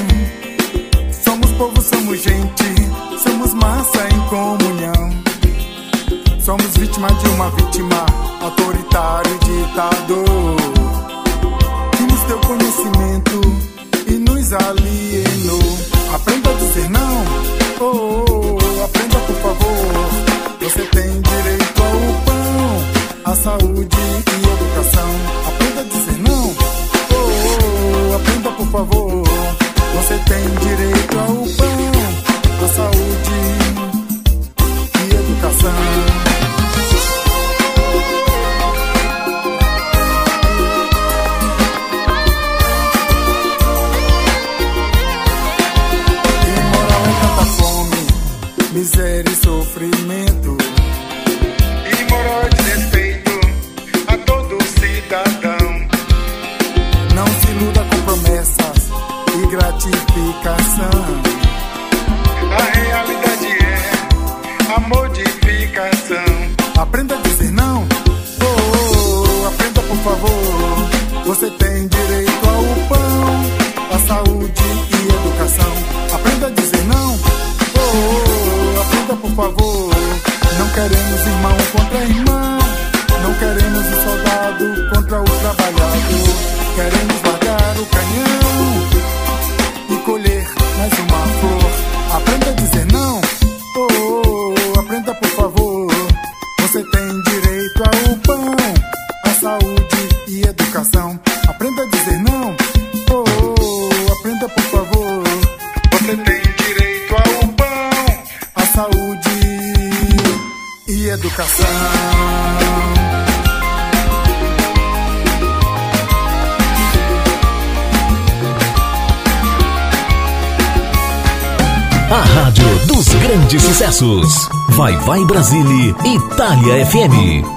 Itália FM.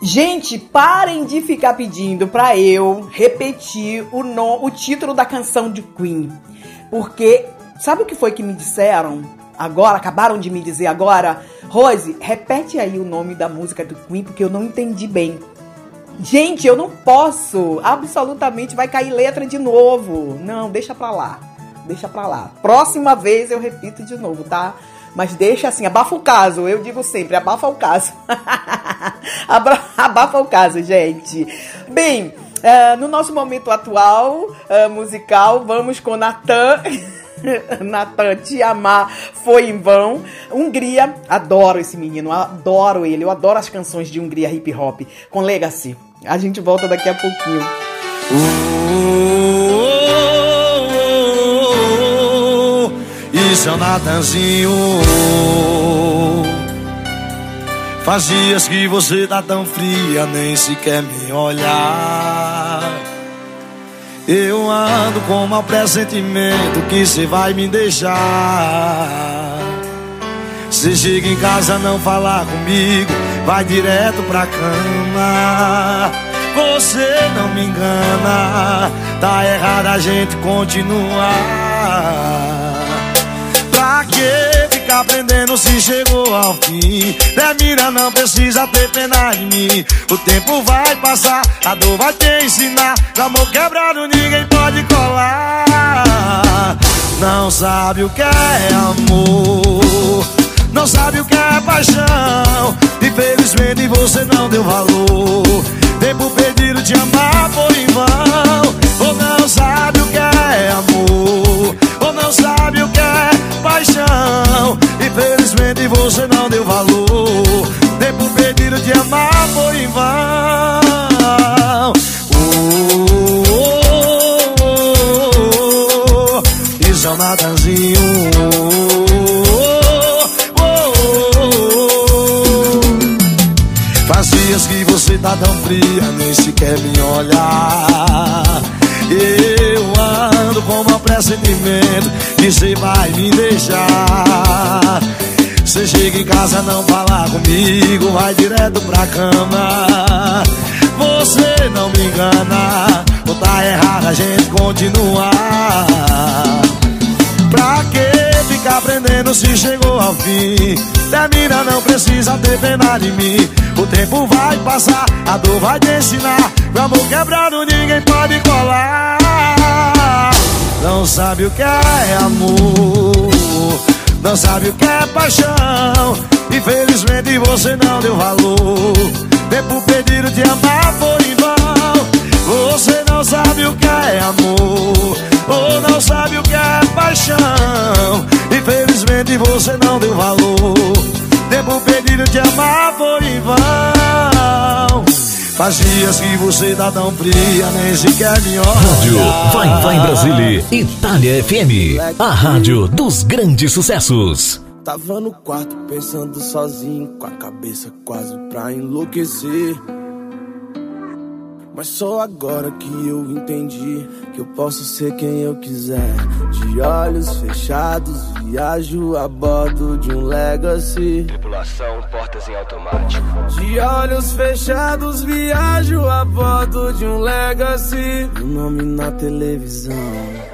Gente, parem de ficar pedindo pra eu repetir o, no, o título da canção de Queen. Porque, sabe o que foi que me disseram? Agora, acabaram de me dizer agora. Rose, repete aí o nome da música do Queen, porque eu não entendi bem. Gente, eu não posso. Absolutamente vai cair letra de novo. Não, deixa pra lá. Deixa pra lá. Próxima vez eu repito de novo, tá? Mas deixa assim, abafa o caso. Eu digo sempre, abafa o caso. Abafa o caso, gente. Bem, eh, no nosso momento atual eh, musical, vamos com Natan. Natan, te amar foi em vão. Hungria, adoro esse menino, adoro ele. Eu adoro as canções de Hungria hip hop com Legacy. A gente volta daqui a pouquinho. Isso o Natanzinho. Faz dias que você tá tão fria, nem sequer me olhar. Eu ando com mau pressentimento que você vai me deixar. Você chega em casa, não falar comigo, vai direto pra cama. Você não me engana, tá errado a gente continuar. Que ficar aprendendo se chegou ao fim? Né, mira, não precisa ter pena de mim. O tempo vai passar, a dor vai te ensinar. Com amor quebrado, ninguém pode colar. Não sabe o que é amor, não sabe o que é paixão. Infelizmente você não deu valor. Tempo perdido de amar foi em vão. Ou não sabe o que é amor, ou não sabe o que é paixão. Infelizmente você não deu valor. Tempo perdido de amar foi em vão. Oh, oh, oh, oh. Isso é o Natanzinho. Oh, oh, oh, oh. Faz dias que você tá tão fria, nem sequer me olhar. Eu ando com um pressentimento que você vai me deixar. Você chega em casa, não fala comigo, vai direto pra cama. Você não me engana, ou tá errado a gente continuar. Pra que aprendendo se chegou ao fim? Termina, não precisa ter pena de mim. O tempo vai passar, a dor vai te ensinar. Com amor quebrado, ninguém pode colar. Não sabe o que é amor, não sabe o que é paixão. Infelizmente você não deu valor. Tempo perdido de amar foi em vão. Você não sabe o que é amor, ou não sabe o que é paixão. Infelizmente você não deu valor. Tempo perdido de amar foi em vão. Faz dias que você tá tão fria, nem sequer me olha. Rádio Vai Vai Brasília, Itália FM, a rádio dos grandes sucessos. Tava no quarto pensando sozinho, com a cabeça quase pra enlouquecer. Mas só agora que eu entendi que eu posso ser quem eu quiser. De olhos fechados, viajo a bordo de um Legacy. Tripulação, portas em automático. De olhos fechados, viajo a bordo de um Legacy. Meu nome na televisão.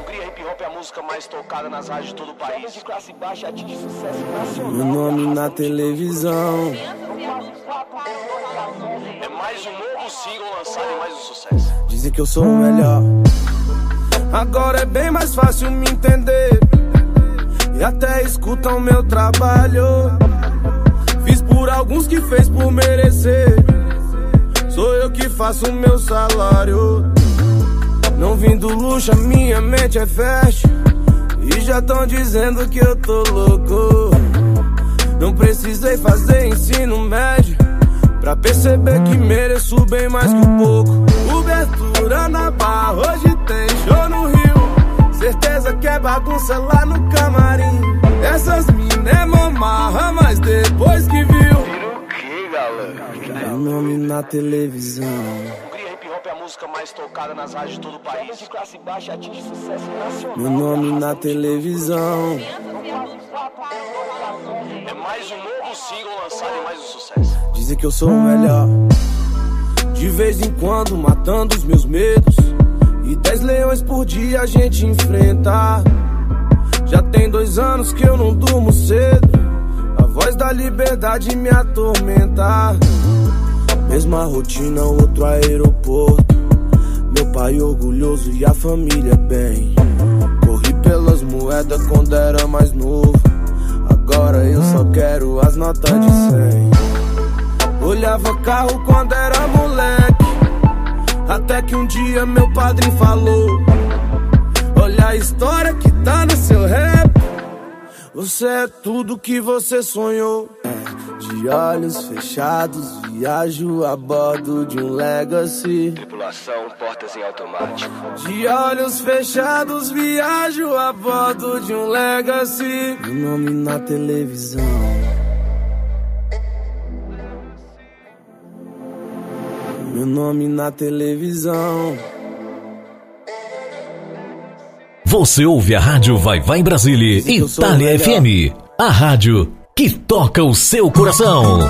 Música mais tocada nas rádios de todo o país. de classe baixa atinge sucesso nacional. Meu nome na televisão. É mais um novo single lançado e mais um sucesso. Dizem que eu sou o melhor. Agora é bem mais fácil me entender. E até escutam meu trabalho. Fiz por alguns que fez por merecer. Sou eu que faço o meu salário. Não vim do luxo, a minha mente é fashion. E já tão dizendo que eu tô louco. Não precisei fazer ensino médio. Pra perceber que mereço bem mais que um pouco. Cobertura na barra, hoje tem show no Rio. Certeza que é bagunça lá no camarim. Essas minas é mamarra, mas depois que viu. Que galera? Meu nome na televisão. Música mais tocada nas rádios de todo o país. de classe baixa atinge sucesso nacional. Meu nome na televisão. É mais um novo single lançado e mais um sucesso. Dizem que eu sou o melhor. De vez em quando matando os meus medos. E dez leões por dia a gente enfrenta. Já tem dois anos que eu não durmo cedo. A voz da liberdade me atormenta. Mesma rotina, outro aeroporto. Meu pai orgulhoso e a família bem. Corri pelas moedas quando era mais novo. Agora eu quero as notas de 100. Olhava carro quando era moleque. Até que um dia meu padrinho falou: Olha a história que tá no seu rap. Você é tudo que você sonhou. De olhos fechados, viajo a bordo de um Legacy. Tripulação, portas em automático. De olhos fechados, viajo a bordo de um Legacy. Meu nome na televisão. Meu nome na televisão. Você ouve a Rádio Vai Vai Brasília, Itália FM. A rádio que toca o seu coração.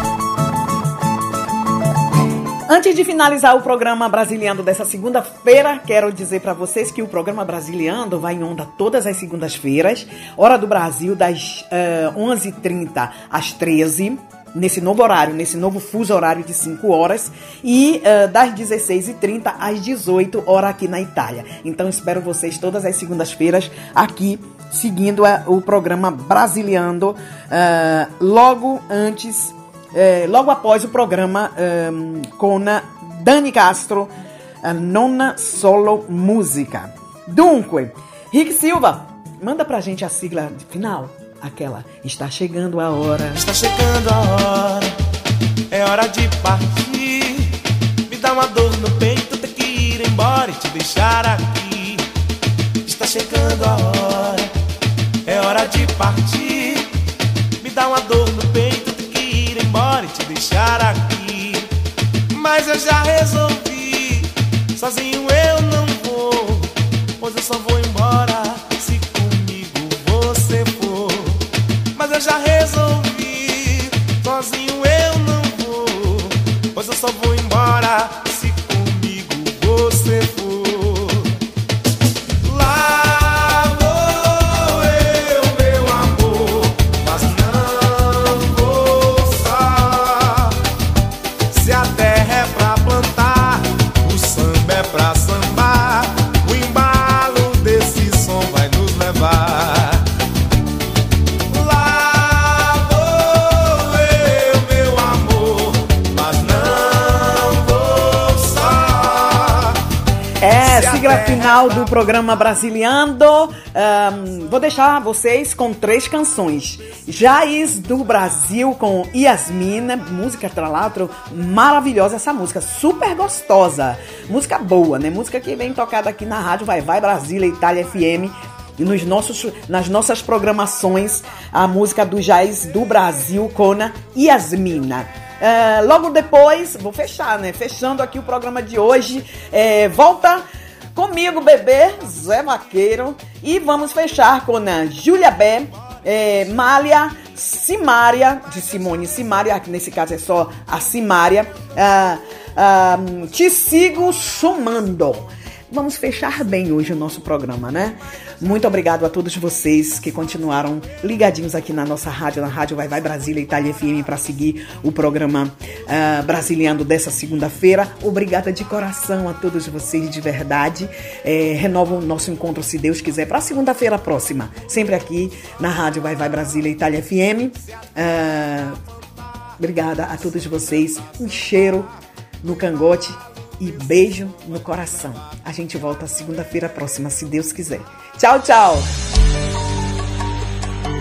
Antes de finalizar o programa Brasiliando dessa segunda-feira, quero dizer para vocês que o programa Brasiliando vai em onda todas as segundas-feiras, hora do Brasil, das eh, 11h30 às 13 nesse novo horário, nesse novo fuso horário de 5 horas, e eh, das 16h30 às 18 horas aqui na Itália. Então espero vocês todas as segundas-feiras aqui, seguindo eh, o programa Brasiliando, eh, logo antes eh, logo após o programa ehm, com a Dani Castro, a nona solo música. Dunque, Rick Silva, manda pra gente a sigla final, aquela está chegando a hora. Está chegando a hora, é hora de partir. Me dá uma dor no peito, ter que ir embora e te deixar aqui. Está chegando a hora, é hora de partir. Me dá uma dor no peito, ter que ir embora e te deixar aqui. Mas eu já resolvi, sozinho eu não vou, pois eu só vou embora se comigo você for. Mas eu já resolvi, Se a sigla terra final do programa Brasiliando. Ahn, vou deixar vocês com três canções. Jaiz do Brasil com Yasmina, música tralatro, maravilhosa essa música, super gostosa. Música boa, né? Música que vem tocada aqui na rádio Vai Vai Brasília, Itália FM. E nos nossos, nas nossas programações, a música do Jaiz do Brasil com a Yasmina. Logo depois, vou fechar, né? Fechando aqui o programa de hoje. É, volta comigo, bebê, Zé Vaqueiro. E vamos fechar com a Júlia Bé, é, Mália, Simária, de Simone Simária, que nesse caso é só a Simária. Ah, ah, te sigo sumando. Vamos fechar bem hoje o nosso programa, né? Muito obrigado a todos vocês que continuaram ligadinhos aqui na nossa rádio, na Rádio Vai Vai Brasília Itália FM para seguir o programa ah, Brasiliando dessa segunda-feira. Obrigada de coração a todos vocês de verdade. É, renova o nosso encontro, se Deus quiser, para segunda-feira próxima, sempre aqui na Rádio Vai Vai Brasília Itália FM. Ah, obrigada a todos vocês. Um cheiro no cangote e beijo no coração. A gente volta segunda-feira próxima, se Deus quiser. Tchau, tchau.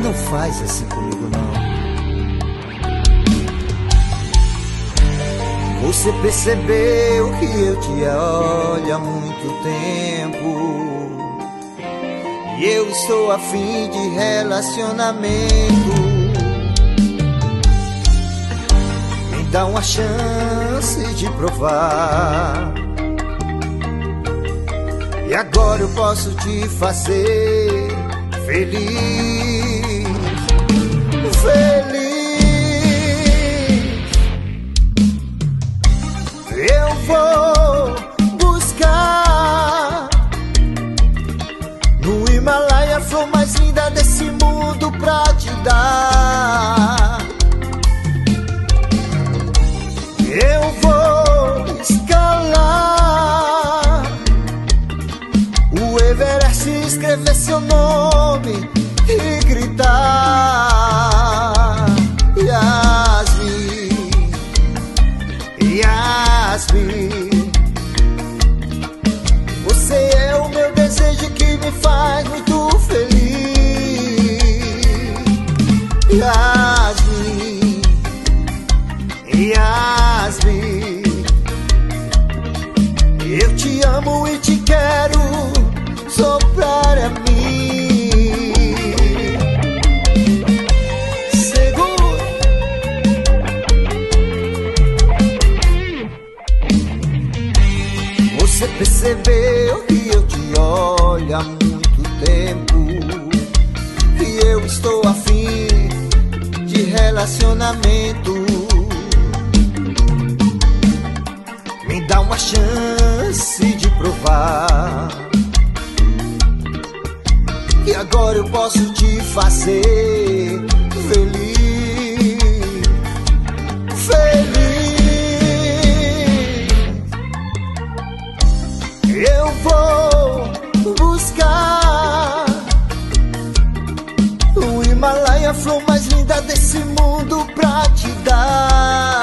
Não faz assim comigo, não. Você percebeu que eu te olho há muito tempo. E eu estou a fim de relacionamento. Me dá uma chance de provar. E agora eu posso te fazer feliz. Feliz. Eu vou buscar no Himalaia a flor mais linda desse mundo pra te dar. Eu escrever seu nome e gritar Yasmin, Yasmin. Você é o meu desejo que me faz muito feliz Yasmin. Percebeu que eu te olho há muito tempo e eu estou afim de relacionamento. Me dá uma chance de provar que agora eu posso te fazer feliz. Feliz. Eu vou buscar o Himalaia, a flor mais linda desse mundo pra te dar.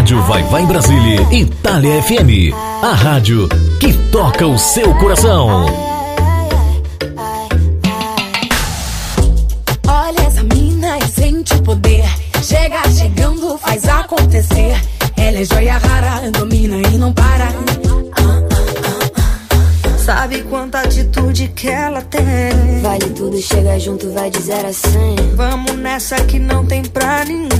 Rádio Vai Vai Brasília, Itália FM. A rádio que toca o seu coração. Olha essa mina e sente o poder. Chega chegando, faz acontecer. Ela é joia rara, domina e não para. Sabe quanta atitude que ela tem? Vale tudo, chega junto, vai de 0 a 100. Vamos nessa que não tem pra ninguém.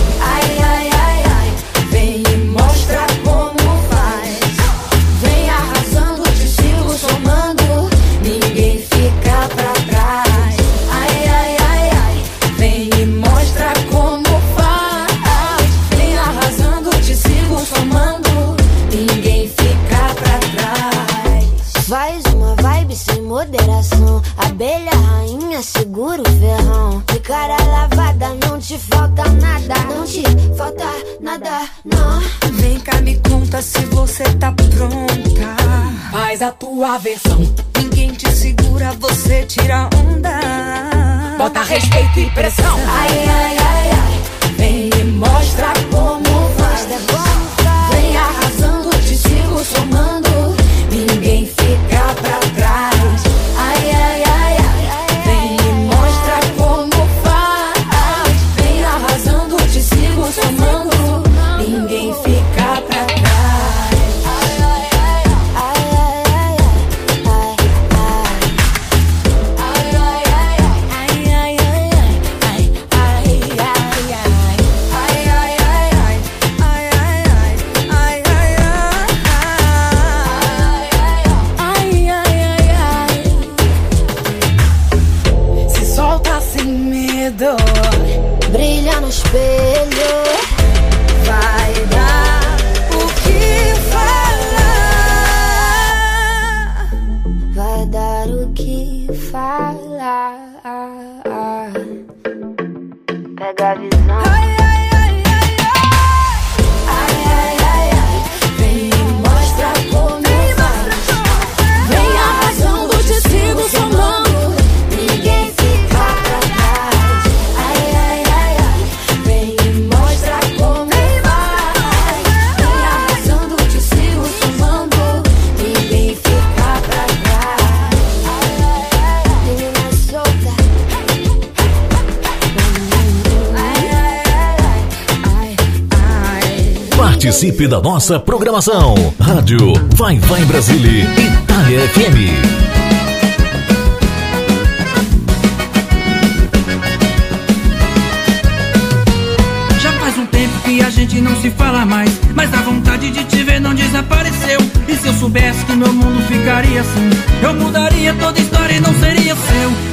Faz a tua versão. Ninguém te segura, você tira onda. Bota respeito e pressão. Nossa programação. Rádio Vai Vai Brasília, Itália FM. Já faz um tempo que a gente não se fala mais. Mas dá vontade de te ver, não desapareceu. E se eu soubesse que meu mundo ficaria assim, eu mudaria toda a história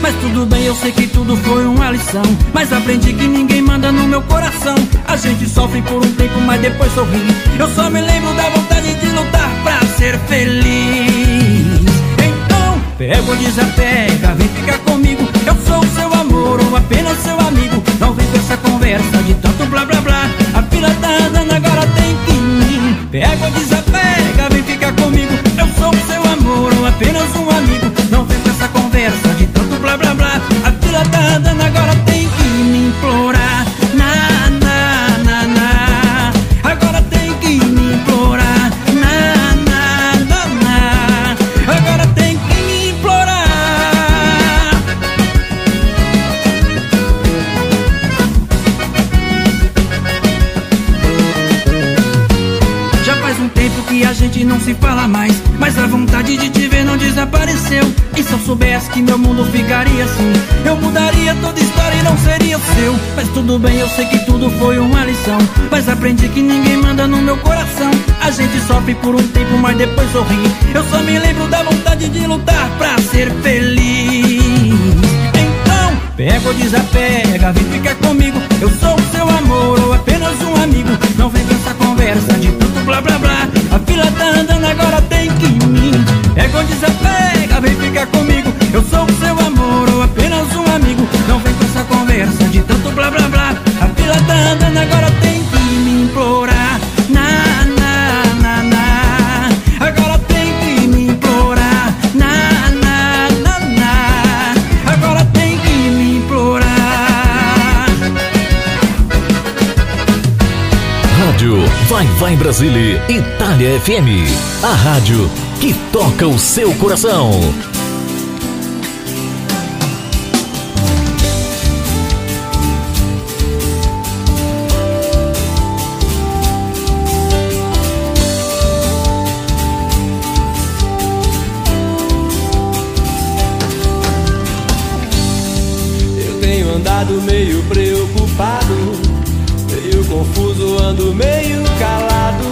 Mas tudo bem, eu sei que tudo foi uma lição. Mas aprendi que ninguém manda no meu coração. A gente sofre por um tempo, mas depois sorri. Eu só me lembro da vontade de lutar pra ser feliz. Então, pega ou desapega, vem ficar comigo. Eu sou seu amor ou apenas seu amigo. Não vem com essa conversa de tanto blá blá blá. A fila tá andando, agora tem que ir. Pega ou desapega, vem ficar comigo. Eu sou seu amor ou apenas um amigo. E se eu soubesse que meu mundo ficaria assim Eu mudaria toda história e não seria o seu. Mas tudo bem, eu sei que tudo foi uma lição. Mas aprendi que ninguém manda no meu coração. A gente sofre por um tempo, mas depois sorri. Eu só me lembro da vontade de lutar pra ser feliz. Então, pega ou desapega, vem ficar comigo. Eu sou o seu amor ou apenas um amigo. Não vem com essa conversa de tanto blá blá blá. A fila tá andando, agora tem que ir. Pega ou desapega, Eu sou o seu amor ou apenas um amigo. Não vem com essa conversa de tanto blá blá blá. A fila tá andando, agora tem que me implorar. Na, na, na, na. Agora tem que me implorar. Na, na, na, na. Agora tem que me implorar. Rádio Vai Vai Brasília, Itália FM. A rádio que toca o seu coração. Meio preocupado, meio confuso, ando meio calado,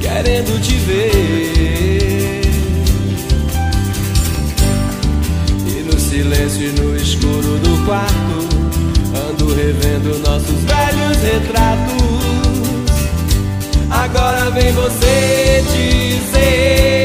querendo te ver. E no silêncio e no escuro do quarto, ando revendo nossos velhos retratos. Agora vem você dizer: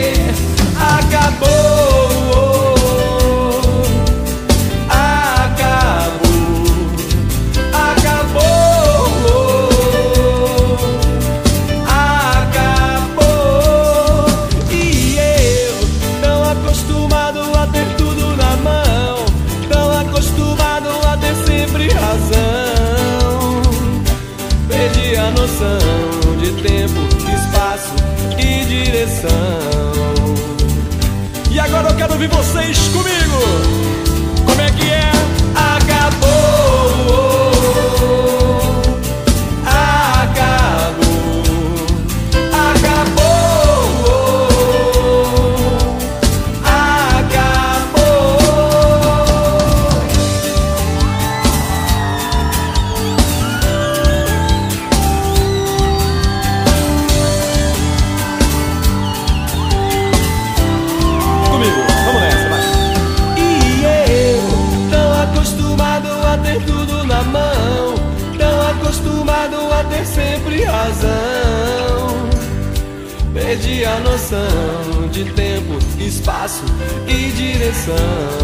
e